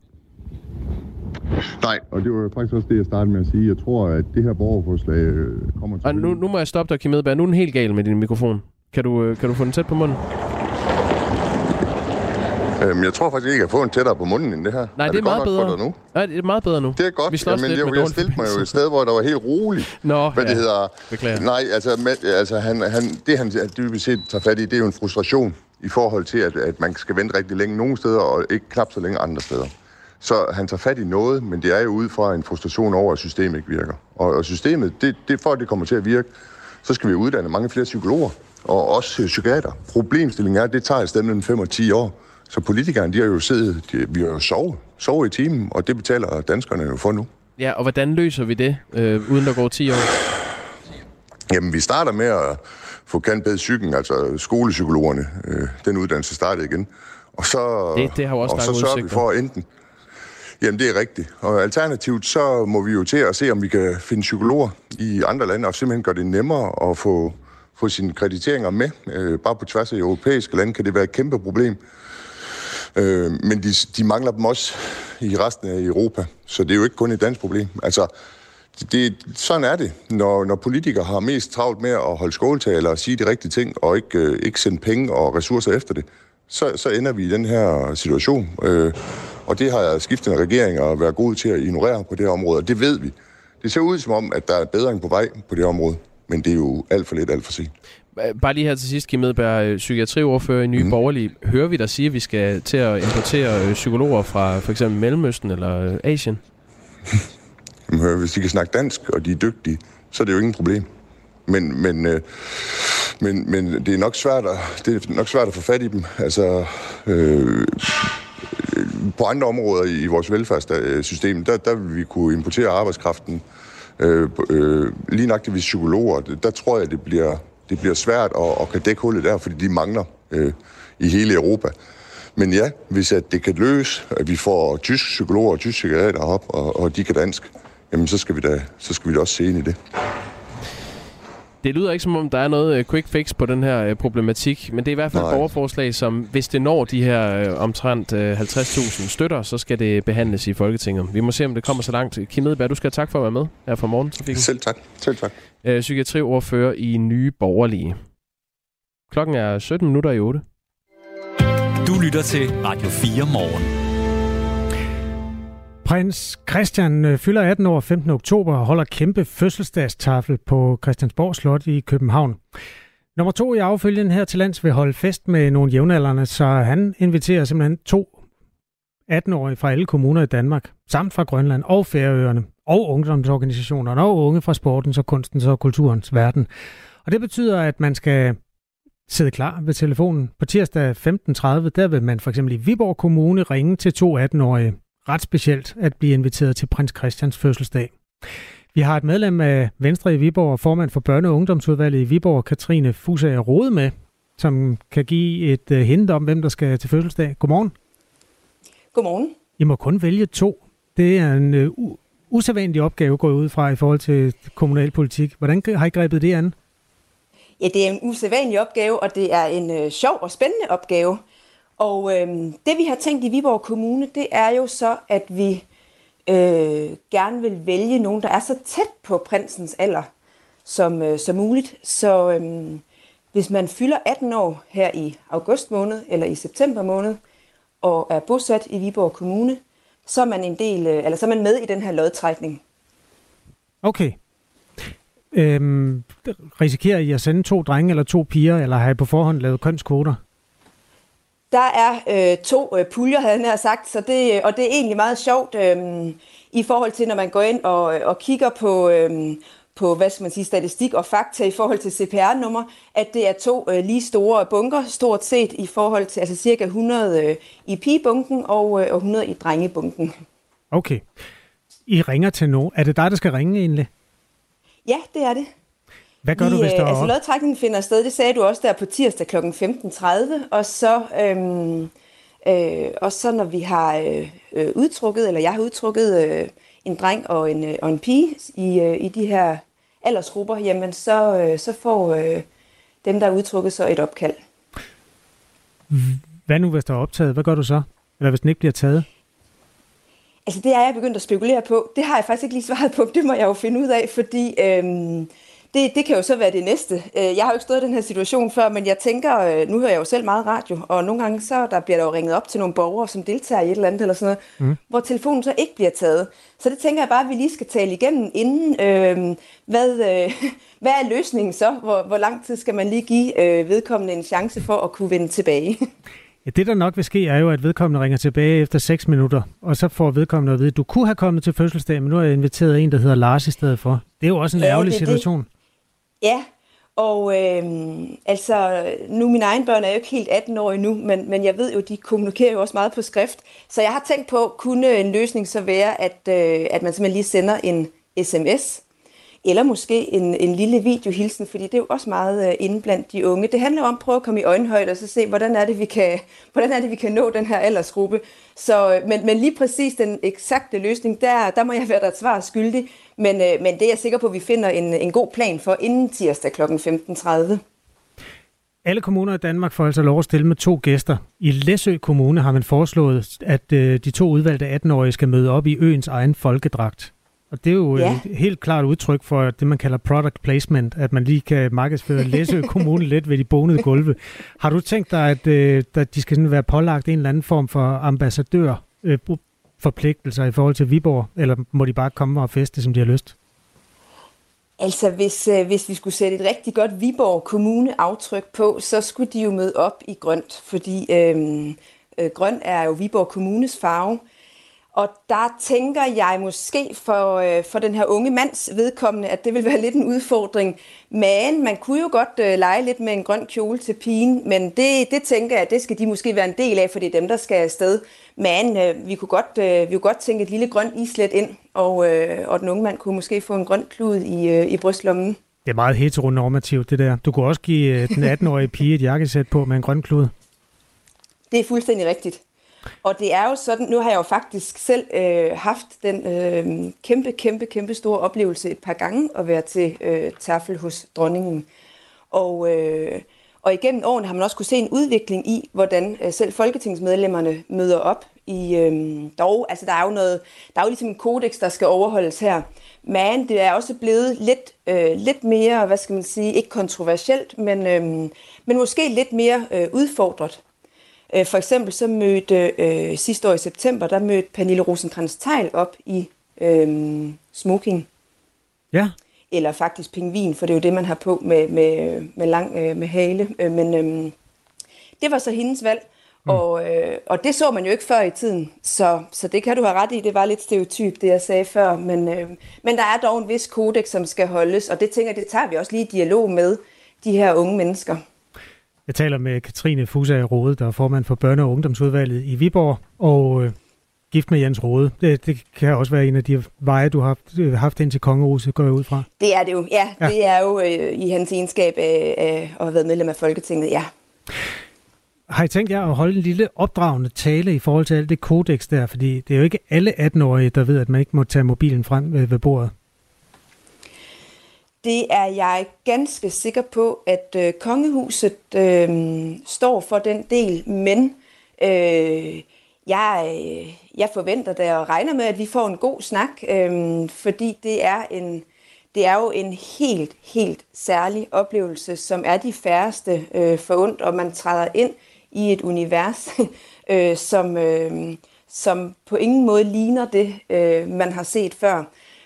Nej, og det var faktisk også det, jeg startede med at sige. Jeg tror, at det her borgerforslag øh, kommer til... Og nu, nu må jeg stoppe dig, Kim Edberg. Nu er den helt gal med din mikrofon. Kan du, øh, kan du få den tæt på munden? Øhm, jeg tror faktisk ikke, jeg kan få en tættere på munden end det her. Nej, er det, det er meget bedre. nu? Nej, det er meget bedre nu. Det er godt. Vi Jamen, lidt jeg, jeg stillede mig jo et sted, hvor der var helt roligt. Nå, Hvad ja. det hedder. Beklager. Nej, altså, med, altså han, han, det han dybest set tager fat i, det er jo en frustration i forhold til, at, at man skal vente rigtig længe nogle steder, og ikke knap så længe andre steder. Så han tager fat i noget, men det er jo ud fra en frustration over, at systemet ikke virker. Og, og systemet, det, det for at det kommer til at virke, så skal vi uddanne mange flere psykologer, og også psykiater. Problemstillingen er, at det tager i stedet mellem 5 og 10 år. Så politikerne, de har jo siddet, de, vi har jo sovet, sovet i timen, og det betaler danskerne jo for nu. Ja, og hvordan løser vi det, øh, uden der går 10 år? Jamen, vi starter med at få kendt bedre psyken, altså skolepsykologerne. Øh, den uddannelse startede igen. Og så, det, det har også og så sørger vi for enten... Jamen, det er rigtigt. Og alternativt, så må vi jo til at se, om vi kan finde psykologer i andre lande, og simpelthen gøre det nemmere at få, få sine krediteringer med. Øh, bare på tværs af europæiske lande kan det være et kæmpe problem. Øh, men de, de mangler dem også i resten af Europa, så det er jo ikke kun et dansk problem. Altså, det, sådan er det, når, når politikere har mest travlt med at holde skåltaler og sige de rigtige ting, og ikke, øh, ikke sende penge og ressourcer efter det, så, så ender vi i den her situation. Øh, og det har skiftende regeringer været gode til at ignorere på det her område, og det ved vi. Det ser ud som om, at der er bedring på vej på det område, men det er jo alt for lidt, alt for sent. Bare lige her til sidst, Kim Edberg, øh, psykiatriordfører i Nye mm. Borgerlige. Hører vi dig sige, at vi skal til at importere øh, psykologer fra for eksempel Mellemøsten eller øh, Asien? Hvis de kan snakke dansk, og de er dygtige, så er det jo ingen problem. Men, men, øh, men, men det, er nok svært at, det er nok svært at få fat i dem. Altså, øh, på andre områder i vores velfærdssystem, der, der vil vi kunne importere arbejdskraften. Øh, øh, lige nøjagtigt ved psykologer, der tror jeg, det bliver, det bliver svært at, at kan dække hullet der, fordi de mangler øh, i hele Europa. Men ja, hvis at det kan løse, at vi får tyske psykologer og tyske psykiater op, og, og de kan dansk, jamen så skal vi da, så skal vi da også se ind i det. Det lyder ikke som om, der er noget øh, quick fix på den her øh, problematik, men det er i hvert fald et borgerforslag, som hvis det når de her øh, omtrent 50.000 støtter, så skal det behandles i Folketinget. Vi må se, om det kommer så langt. Kim Edberg, du skal have tak for at være med her fra morgen. Selv tak. Selv tak. Psykiatriordfører i Nye Borgerlige. Klokken er 17 minutter i 8. Du lytter til Radio 4 morgen. Prins Christian øh, fylder 18 år 15. oktober og holder kæmpe fødselsdagstafel på Christiansborg Slot i København. Nummer to i affølgen her til lands vil holde fest med nogle jævnaldrende, så han inviterer simpelthen to 18-årige fra alle kommuner i Danmark, samt fra Grønland og Færøerne, og ungdomsorganisationerne og unge fra sportens og kunstens og kulturens verden. Og det betyder, at man skal sidde klar ved telefonen. På tirsdag 15.30, der vil man for eksempel i Viborg Kommune ringe til to 18-årige ret specielt at blive inviteret til prins Christians fødselsdag. Vi har et medlem af Venstre i Viborg og formand for børne- og ungdomsudvalget i Viborg, Katrine Fusager Rode med, som kan give et uh, hint om, hvem der skal til fødselsdag. Godmorgen. Godmorgen. I må kun vælge to. Det er en uh, usædvanlig opgave, går ud fra i forhold til kommunalpolitik. Hvordan har I grebet det an? Ja, det er en usædvanlig opgave, og det er en uh, sjov og spændende opgave. Og øh, det vi har tænkt i Viborg Kommune, det er jo så, at vi øh, gerne vil vælge nogen, der er så tæt på prinsens alder som, øh, som muligt. Så øh, hvis man fylder 18 år her i august måned eller i september måned, og er bosat i Viborg Kommune, så er man en del, øh, eller så er man med i den her lodtrækning. Okay. Øhm, risikerer I at sende to drenge eller to piger, eller har I på forhånd lavet kønskvoter? Der er øh, to øh, puljer, havde jeg sagt, så det, og det er egentlig meget sjovt øh, i forhold til, når man går ind og, og kigger på, øh, på hvad skal man sige, statistik og fakta i forhold til CPR-nummer, at det er to øh, lige store bunker, stort set i forhold til altså cirka 100 øh, i pigebunken og, øh, 100 i drengebunken. Okay. I ringer til nogen. Er det dig, der skal ringe egentlig? Ja, det er det. Hvad gør Vi, du, hvis der øh, Altså lodtrækningen finder sted, det sagde du også der på tirsdag kl. 15.30, og så, øhm, øh, og så når vi har øh, øh, udtrukket, eller jeg har udtrukket øh, en dreng og en, øh, og en pige i, øh, i de her aldersgrupper, jamen så, øh, så får øh, dem, der er udtrukket, så et opkald. Hvad nu, hvis der er optaget? Hvad gør du så? Eller hvis den ikke bliver taget? Altså det er jeg begyndt at spekulere på. Det har jeg faktisk ikke lige svaret på. Det må jeg jo finde ud af, fordi øhm, det, det kan jo så være det næste. Øh, jeg har jo ikke stået i den her situation før, men jeg tænker, øh, nu hører jeg jo selv meget radio, og nogle gange så der bliver der jo ringet op til nogle borgere, som deltager i et eller andet eller sådan noget, mm. hvor telefonen så ikke bliver taget. Så det tænker jeg bare, at vi lige skal tale igennem inden. Øh, hvad, øh, hvad er løsningen så? Hvor, hvor lang tid skal man lige give øh, vedkommende en chance for at kunne vende tilbage? Ja, det der nok vil ske, er jo, at vedkommende ringer tilbage efter 6 minutter, og så får vedkommende at vide, at du kunne have kommet til fødselsdag, men nu har jeg inviteret en, der hedder Lars i stedet for. Det er jo også en ja, ærgerlig det, situation. Det. Ja, og øh, altså, nu mine egne børn er jo ikke helt 18 år endnu, men, men jeg ved jo, de kommunikerer jo også meget på skrift. Så jeg har tænkt på, kunne en løsning så være, at, øh, at man simpelthen lige sender en sms, eller måske en, en lille videohilsen, fordi det er jo også meget øh, inde blandt de unge. Det handler om at prøve at komme i øjenhøjde og så se, hvordan er det, vi kan, hvordan er det, vi kan nå den her aldersgruppe. Så, øh, men, men lige præcis den eksakte løsning, der, der må jeg være der et svar skyldig. Men, øh, men det er jeg sikker på, at vi finder en, en god plan for inden tirsdag kl. 15.30. Alle kommuner i Danmark får altså lov at stille med to gæster. I Læsø Kommune har man foreslået, at øh, de to udvalgte 18-årige skal møde op i øens egen folkedragt. Og det er jo ja. et helt klart udtryk for det, man kalder product placement, at man lige kan markedsføre Læsø Kommune lidt ved de bonede gulve. Har du tænkt dig, at, øh, at de skal sådan være pålagt en eller anden form for ambassadør øh, forpligtelser i forhold til Viborg, eller må de bare komme og feste, som de har lyst? Altså, hvis, øh, hvis vi skulle sætte et rigtig godt Viborg Kommune-aftryk på, så skulle de jo møde op i grønt, fordi øhm, øh, øh, grøn er jo Viborg Kommunes farve. Og der tænker jeg måske for, øh, for den her unge mands vedkommende, at det vil være lidt en udfordring. Men man kunne jo godt øh, lege lidt med en grøn kjole til pigen, men det, det tænker jeg, det skal de måske være en del af, for det er dem, der skal afsted. Men øh, vi, kunne godt, øh, vi kunne godt tænke et lille grønt islet ind, og, øh, og den unge mand kunne måske få en grøn klud i, øh, i brystlommen. Det er meget heteronormativt, det der. Du kunne også give øh, den 18-årige pige et jakkesæt på med en grøn klud. Det er fuldstændig rigtigt. Og det er jo sådan, nu har jeg jo faktisk selv øh, haft den øh, kæmpe, kæmpe, kæmpe store oplevelse et par gange at være til øh, tafel hos dronningen. Og, øh, og igennem årene har man også kunne se en udvikling i, hvordan øh, selv folketingsmedlemmerne møder op i øhm, dog. Altså der er jo noget, der er jo ligesom en kodex, der skal overholdes her. Men det er også blevet lidt, øh, lidt mere, hvad skal man sige, ikke kontroversielt, men, øhm, men måske lidt mere øh, udfordret. Øh, for eksempel så mødte øh, sidste år i september, der mødte Pernille rosenkrantz teil op i øh, smoking. Ja. Eller faktisk pingvin, for det er jo det, man har på med, med, med lang øh, med hale. Øh, men øh, det var så hendes valg. Mm. Og, øh, og det så man jo ikke før i tiden, så, så det kan du have ret i. Det var lidt stereotyp, det jeg sagde før. Men, øh, men der er dog en vis kodex, som skal holdes, og det tænker det tager vi også lige i dialog med de her unge mennesker. Jeg taler med Katrine Fusa Rode, der er formand for Børne- og Ungdomsudvalget i Viborg, og øh, gift med Jens Rode. Det, det kan også være en af de veje, du har haft, øh, haft ind til kongehuset, går jeg ud fra. Det er det jo, ja. ja. Det er jo øh, i hans egenskab af øh, at have været medlem af Folketinget, ja. Har I tænkt jer at holde en lille opdragende tale i forhold til alt det kodex der? Fordi det er jo ikke alle 18-årige, der ved, at man ikke må tage mobilen frem ved, ved bordet. Det er jeg ganske sikker på, at øh, kongehuset øh, står for den del, men øh, jeg, øh, jeg forventer da og regner med, at vi får en god snak, øh, fordi det er en det er jo en helt, helt særlig oplevelse, som er de færreste øh, forundt, og man træder ind i et univers, øh, som, øh, som på ingen måde ligner det, øh, man har set før.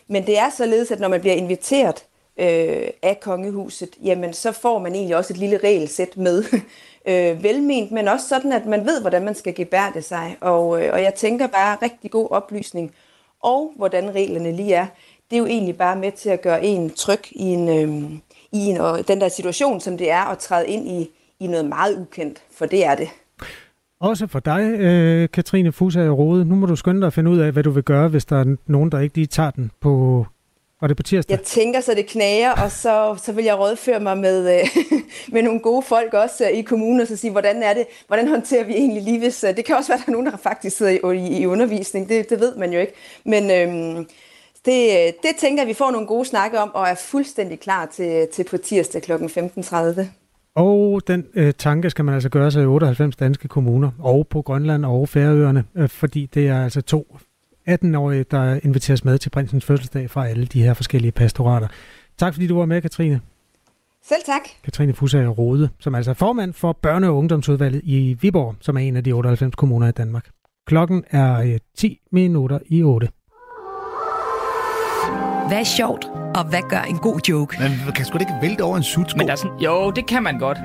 Men det er således, at når man bliver inviteret øh, af kongehuset, jamen så får man egentlig også et lille regelsæt med. øh, velment, men også sådan, at man ved, hvordan man skal gebærde sig. Og, øh, og jeg tænker bare rigtig god oplysning, og hvordan reglerne lige er. Det er jo egentlig bare med til at gøre en tryg i, en, øh, i en, og den der situation, som det er at træde ind i, i noget meget ukendt, for det er det. Også for dig, øh, Katrine Fusa Rode. Nu må du skynde dig at finde ud af, hvad du vil gøre, hvis der er nogen, der ikke lige tager den på var det på tirsdag? Jeg tænker, så det knager, og så, så vil jeg rådføre mig med, øh, med nogle gode folk også øh, i kommunen, og så sige, hvordan er det, hvordan håndterer vi egentlig lige, hvis... Øh, det kan også være, at der er nogen, der faktisk sidder i, i, i undervisning, det, det ved man jo ikke. Men øhm, det, det tænker jeg, vi får nogle gode snakke om, og er fuldstændig klar til, til på tirsdag kl. 15.30. Og den øh, tanke skal man altså gøre sig i 98 danske kommuner, og på Grønland og Færøerne, øh, fordi det er altså to 18-årige, der inviteres med til prinsens fødselsdag fra alle de her forskellige pastorater. Tak fordi du var med, Katrine. Selv tak. Katrine Fusager Rode, som altså er formand for Børne- og Ungdomsudvalget i Viborg, som er en af de 98 kommuner i Danmark. Klokken er 10 øh, minutter i 8. Hvad er sjovt, og hvad gør en god joke? Man kan sgu da ikke vælte over en sutsko. Men der er sådan, jo, det kan man godt.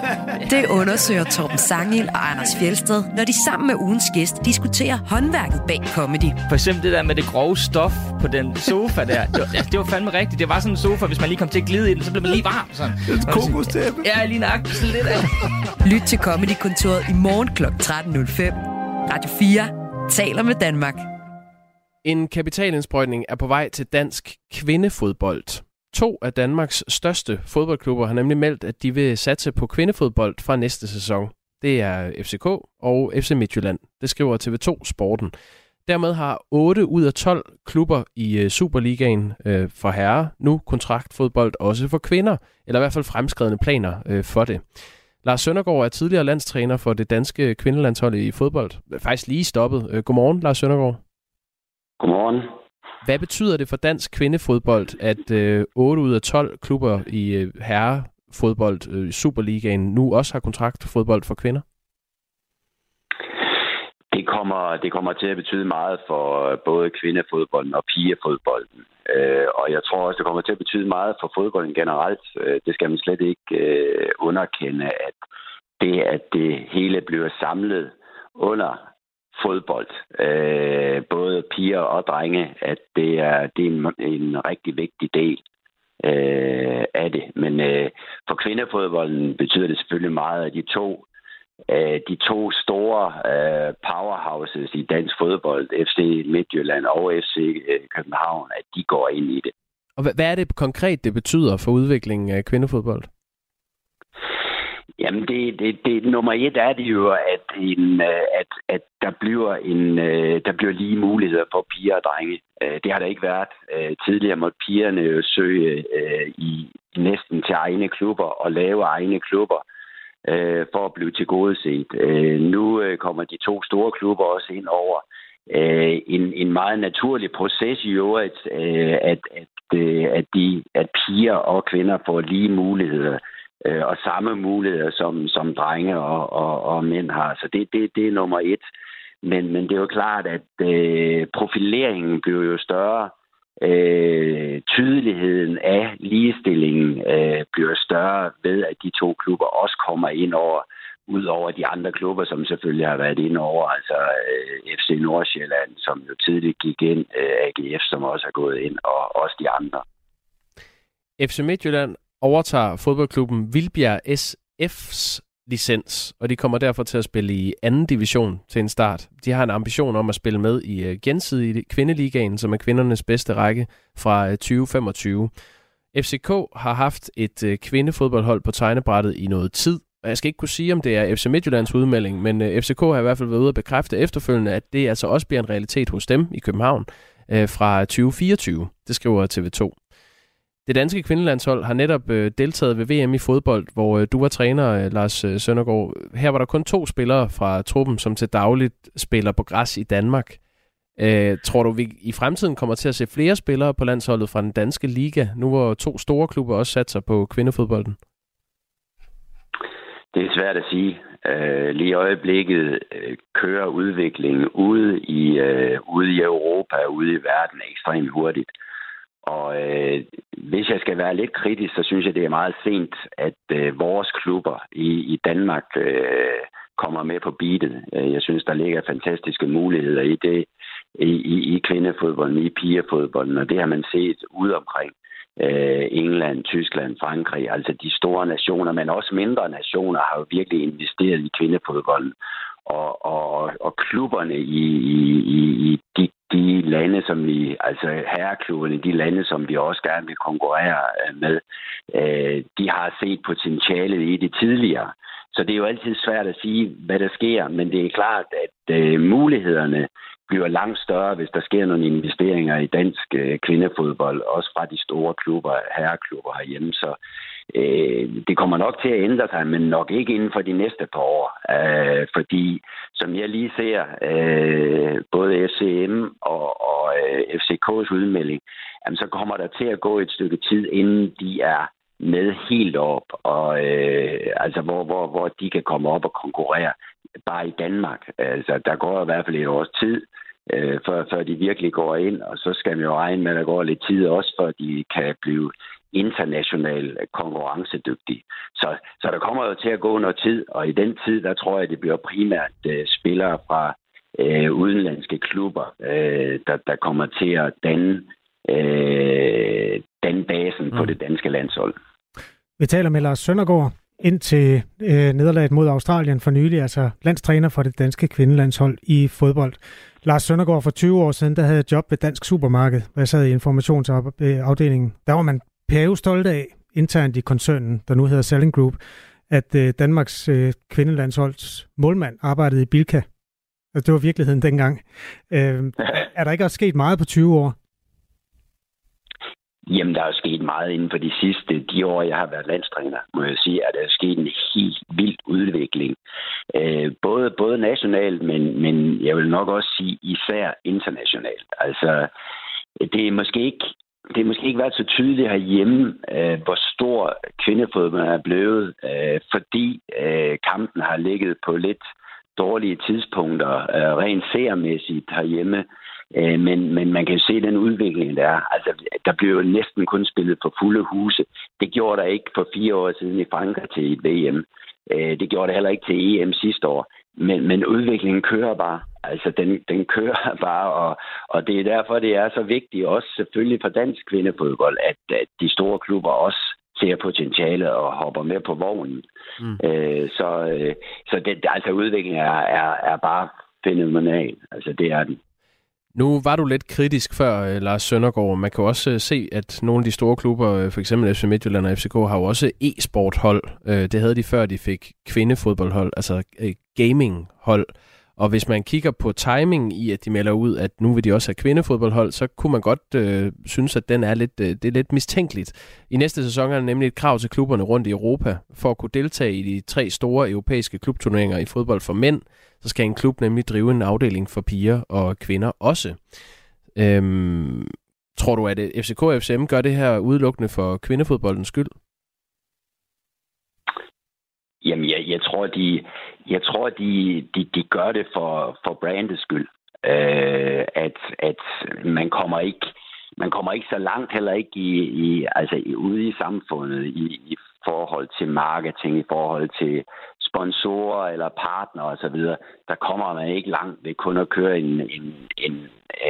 det undersøger Torben Sangil og Anders Fjelsted, når de sammen med ugens gæst diskuterer håndværket bag comedy. For eksempel det der med det grove stof på den sofa der. Det var, altså, det var fandme rigtigt. Det var sådan en sofa, hvis man lige kom til at glide i den, så blev man lige varm. Sådan. Et kokostæppe. Ja, lige nok. Sådan lidt af. Lyt til Comedy-kontoret i morgen kl. 13.05. Radio 4 taler med Danmark. En kapitalindsprøjtning er på vej til dansk kvindefodbold. To af Danmarks største fodboldklubber har nemlig meldt, at de vil satse på kvindefodbold fra næste sæson. Det er FCK og FC Midtjylland. Det skriver TV2 Sporten. Dermed har 8 ud af 12 klubber i øh, Superligaen øh, for herrer nu kontraktfodbold også for kvinder, eller i hvert fald fremskredende planer øh, for det. Lars Søndergaard er tidligere landstræner for det danske kvindelandshold i fodbold. Faktisk lige stoppet. Øh, godmorgen, Lars Søndergaard. Godmorgen. Hvad betyder det for dansk kvindefodbold, at øh, 8 ud af 12 klubber i øh, herrefodbold, øh, Superligaen, nu også har kontraktfodbold for kvinder? Det kommer, det kommer til at betyde meget for både kvindefodbolden og pigefodbolden. Øh, og jeg tror også, det kommer til at betyde meget for fodbolden generelt. Øh, det skal man slet ikke øh, underkende, at det, at det hele bliver samlet under fodbold, øh, både piger og drenge, at det er, det er en, en rigtig vigtig del øh, af det. Men øh, for kvindefodbolden betyder det selvfølgelig meget, at de to øh, de to store øh, powerhouses i dansk fodbold, FC Midtjylland og FC øh, København, at de går ind i det. Og hvad er det konkret, det betyder for udviklingen af kvindefodbold? Jamen, det, det, det, nummer et er det jo, at, en, øh, at, at der, bliver en, øh, der bliver lige muligheder for piger og drenge. Øh, det har der ikke været. Tidligere måtte pigerne jo søge i næsten til egne klubber og lave egne klubber for at blive tilgodeset. Nu kommer de to store klubber også ind over en, en meget naturlig proces i øvrigt, at, at, at, de, at piger og kvinder får lige muligheder øh, og samme muligheder, som, som drenge og, og, og mænd har. Så det, det, det er nummer et. Men, men det er jo klart, at øh, profileringen bliver jo større. Øh, tydeligheden af ligestillingen øh, bliver større ved, at de to klubber også kommer ind over, ud over de andre klubber, som selvfølgelig har været ind over, altså øh, FC Nordsjælland, som jo tidligt gik ind, øh, AGF, som også har gået ind, og også de andre. FC Midtjylland overtager fodboldklubben Vilbjerg SF's licens, og de kommer derfor til at spille i anden division til en start. De har en ambition om at spille med i øh, gensidig kvindeligaen, som er kvindernes bedste række fra øh, 2025. FCK har haft et øh, kvindefodboldhold på tegnebrættet i noget tid, og jeg skal ikke kunne sige, om det er FC Midtjyllands udmelding, men FCK har i hvert fald været ude at bekræfte efterfølgende, at det altså også bliver en realitet hos dem i København fra 2024. Det skriver TV2. Det danske kvindelandshold har netop øh, deltaget ved VM i fodbold, hvor øh, du var træner, øh, Lars øh, Søndergaard. Her var der kun to spillere fra truppen, som til dagligt spiller på græs i Danmark. Øh, tror du, vi i fremtiden kommer til at se flere spillere på landsholdet fra den danske liga, nu hvor to store klubber også satser på kvindefodbolden? Det er svært at sige. Øh, lige i øjeblikket øh, kører udviklingen ude i, øh, ude i Europa og ude i verden ekstremt hurtigt. Og øh, hvis jeg skal være lidt kritisk, så synes jeg, det er meget sent, at øh, vores klubber i, i Danmark øh, kommer med på beatet. Øh, jeg synes, der ligger fantastiske muligheder i det, i, i, i kvindefodbolden, i pigerfodbolden, og det har man set ud omkring. Øh, England, Tyskland, Frankrig, altså de store nationer, men også mindre nationer har jo virkelig investeret i kvindefodbolden. Og, og, og klubberne i, i altså herreklubberne, de lande, som vi også gerne vil konkurrere øh, med, øh, de har set potentialet i det tidligere. Så det er jo altid svært at sige, hvad der sker, men det er klart, at øh, mulighederne bliver langt større, hvis der sker nogle investeringer i dansk øh, kvindefodbold, også fra de store klubber, herreklubber herhjemme. Så øh, det kommer nok til at ændre sig, men nok ikke inden for de næste par år. Øh, fordi, som jeg lige ser, øh, både FCM og, og øh, FCK's udmelding, jamen, så kommer der til at gå et stykke tid, inden de er med helt op, og øh, altså hvor, hvor, hvor de kan komme op og konkurrere bare i Danmark. Altså, der går i hvert fald et års tid, øh, før, før de virkelig går ind, og så skal man jo regne med, at der går lidt tid også, for de kan blive internationalt konkurrencedygtige. Så, så der kommer jo til at gå noget tid, og i den tid, der tror jeg, det bliver primært øh, spillere fra øh, udenlandske klubber, øh, der, der kommer til at danne, øh, danne basen mm. på det danske landshold. Vi taler med Lars Søndergaard ind til øh, nederlaget mod Australien for nylig, altså landstræner for det danske kvindelandshold i fodbold. Lars Søndergaard for 20 år siden, der havde job ved Dansk Supermarked, hvor jeg sad i informationsafdelingen. Der var man pæve stolt af, internt i koncernen, der nu hedder Selling Group, at øh, Danmarks øh, kvindelandsholds målmand arbejdede i Bilka. Altså, det var virkeligheden dengang. Øh, er der ikke også sket meget på 20 år? Jamen, der er jo sket meget inden for de sidste de år, jeg har været landstræner, må jeg sige, at der er sket en helt vild udvikling. Øh, både, både nationalt, men, men jeg vil nok også sige især internationalt. Altså, det er måske ikke det er måske ikke været så tydeligt herhjemme, øh, hvor stor kvindefodbold er blevet, øh, fordi øh, kampen har ligget på lidt dårlige tidspunkter, øh, rent seermæssigt herhjemme. Øh, men, men man kan jo se den udvikling, der er. Altså, der blev jo næsten kun spillet på fulde huse. Det gjorde der ikke for fire år siden i Frankrig til et VM. Øh, det gjorde det heller ikke til EM sidste år. Men, men udviklingen kører bare. Altså, den, den kører bare, og, og det er derfor, det er så vigtigt, også selvfølgelig for dansk kvindefodbold, at, at de store klubber også ser potentialet og hopper med på vognen. Mm. Øh, så øh, så det, altså udviklingen er, er, er bare fænomenal. Altså, det er den. Nu var du lidt kritisk før, øh, Lars Søndergaard. Man kan også øh, se, at nogle af de store klubber, øh, f.eks. FC Midtjylland og FCK, har jo også e-sporthold. Det havde de før, de fik kvindefodboldhold, altså gaming-hold. Og hvis man kigger på timing i, at de melder ud, at nu vil de også have kvindefodboldhold, så kunne man godt øh, synes, at den er lidt, øh, det er lidt mistænkeligt. I næste sæson er der nemlig et krav til klubberne rundt i Europa. For at kunne deltage i de tre store europæiske klubturneringer i fodbold for mænd, så skal en klub nemlig drive en afdeling for piger og kvinder også. Øhm, tror du, at FCK og FCM gør det her udelukkende for kvindefodboldens skyld? Jamen, jeg, jeg tror, de, jeg tror, de, de, de gør det for, for brandets skyld. Øh, at, at man kommer ikke man kommer ikke så langt heller ikke i, i altså ude i samfundet i, i forhold til marketing, i forhold til sponsorer eller partner osv., der kommer man ikke langt ved kun at køre en, en, en,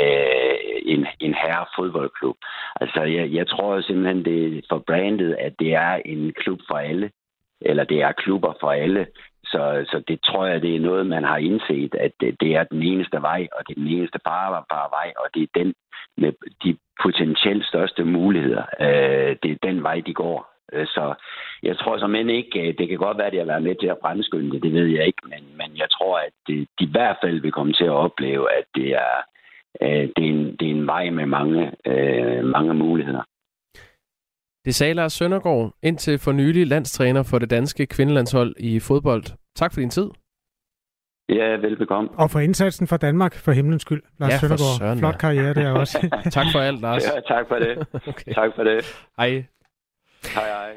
øh, en, en herre fodboldklub. Altså, jeg, jeg tror simpelthen, det er for brandet, at det er en klub for alle, eller det er klubber for alle. Så, så det tror jeg, det er noget, man har indset, at det, det er den eneste vej, og det er den eneste farbare vej, og det er den med de potentielt største muligheder. Øh, det er den vej, de går. Øh, så jeg tror som end ikke, øh, det kan godt være, at jeg har været med til at fremskynde det, det ved jeg ikke, men, men jeg tror, at det, de i hvert fald vil komme til at opleve, at det er, øh, det er, en, det er en vej med mange, øh, mange muligheder. Det sagde Lars Søndergaard, indtil for nylig landstræner for det danske kvindelandshold i fodbold. Tak for din tid. Ja, velbekomme. Og for indsatsen for Danmark, for himlens skyld. Lars ja, Søndergaard, søren, flot karriere der også. tak for alt, Lars. Ja, tak for det. okay. Tak for det. Hej. Hej, hej.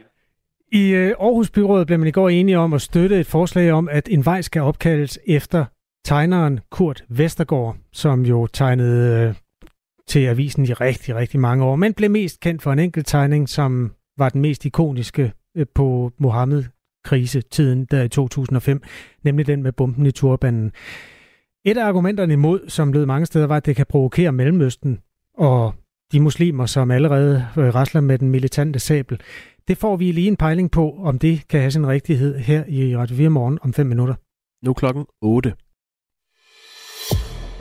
I øh, Aarhus Byrådet blev man i går enige om at støtte et forslag om, at en vej skal opkaldes efter tegneren Kurt Vestergaard, som jo tegnede øh, til avisen i rigtig, rigtig mange år, men blev mest kendt for en enkelt tegning, som var den mest ikoniske øh, på Mohammed-krisetiden der i 2005, nemlig den med bomben i turbanen. Et af argumenterne imod, som lød mange steder, var, at det kan provokere Mellemøsten og de muslimer, som allerede øh, rasler med den militante sabel. Det får vi lige en pejling på, om det kan have sin rigtighed her i Radio 4 morgen om 5 minutter. Nu klokken 8.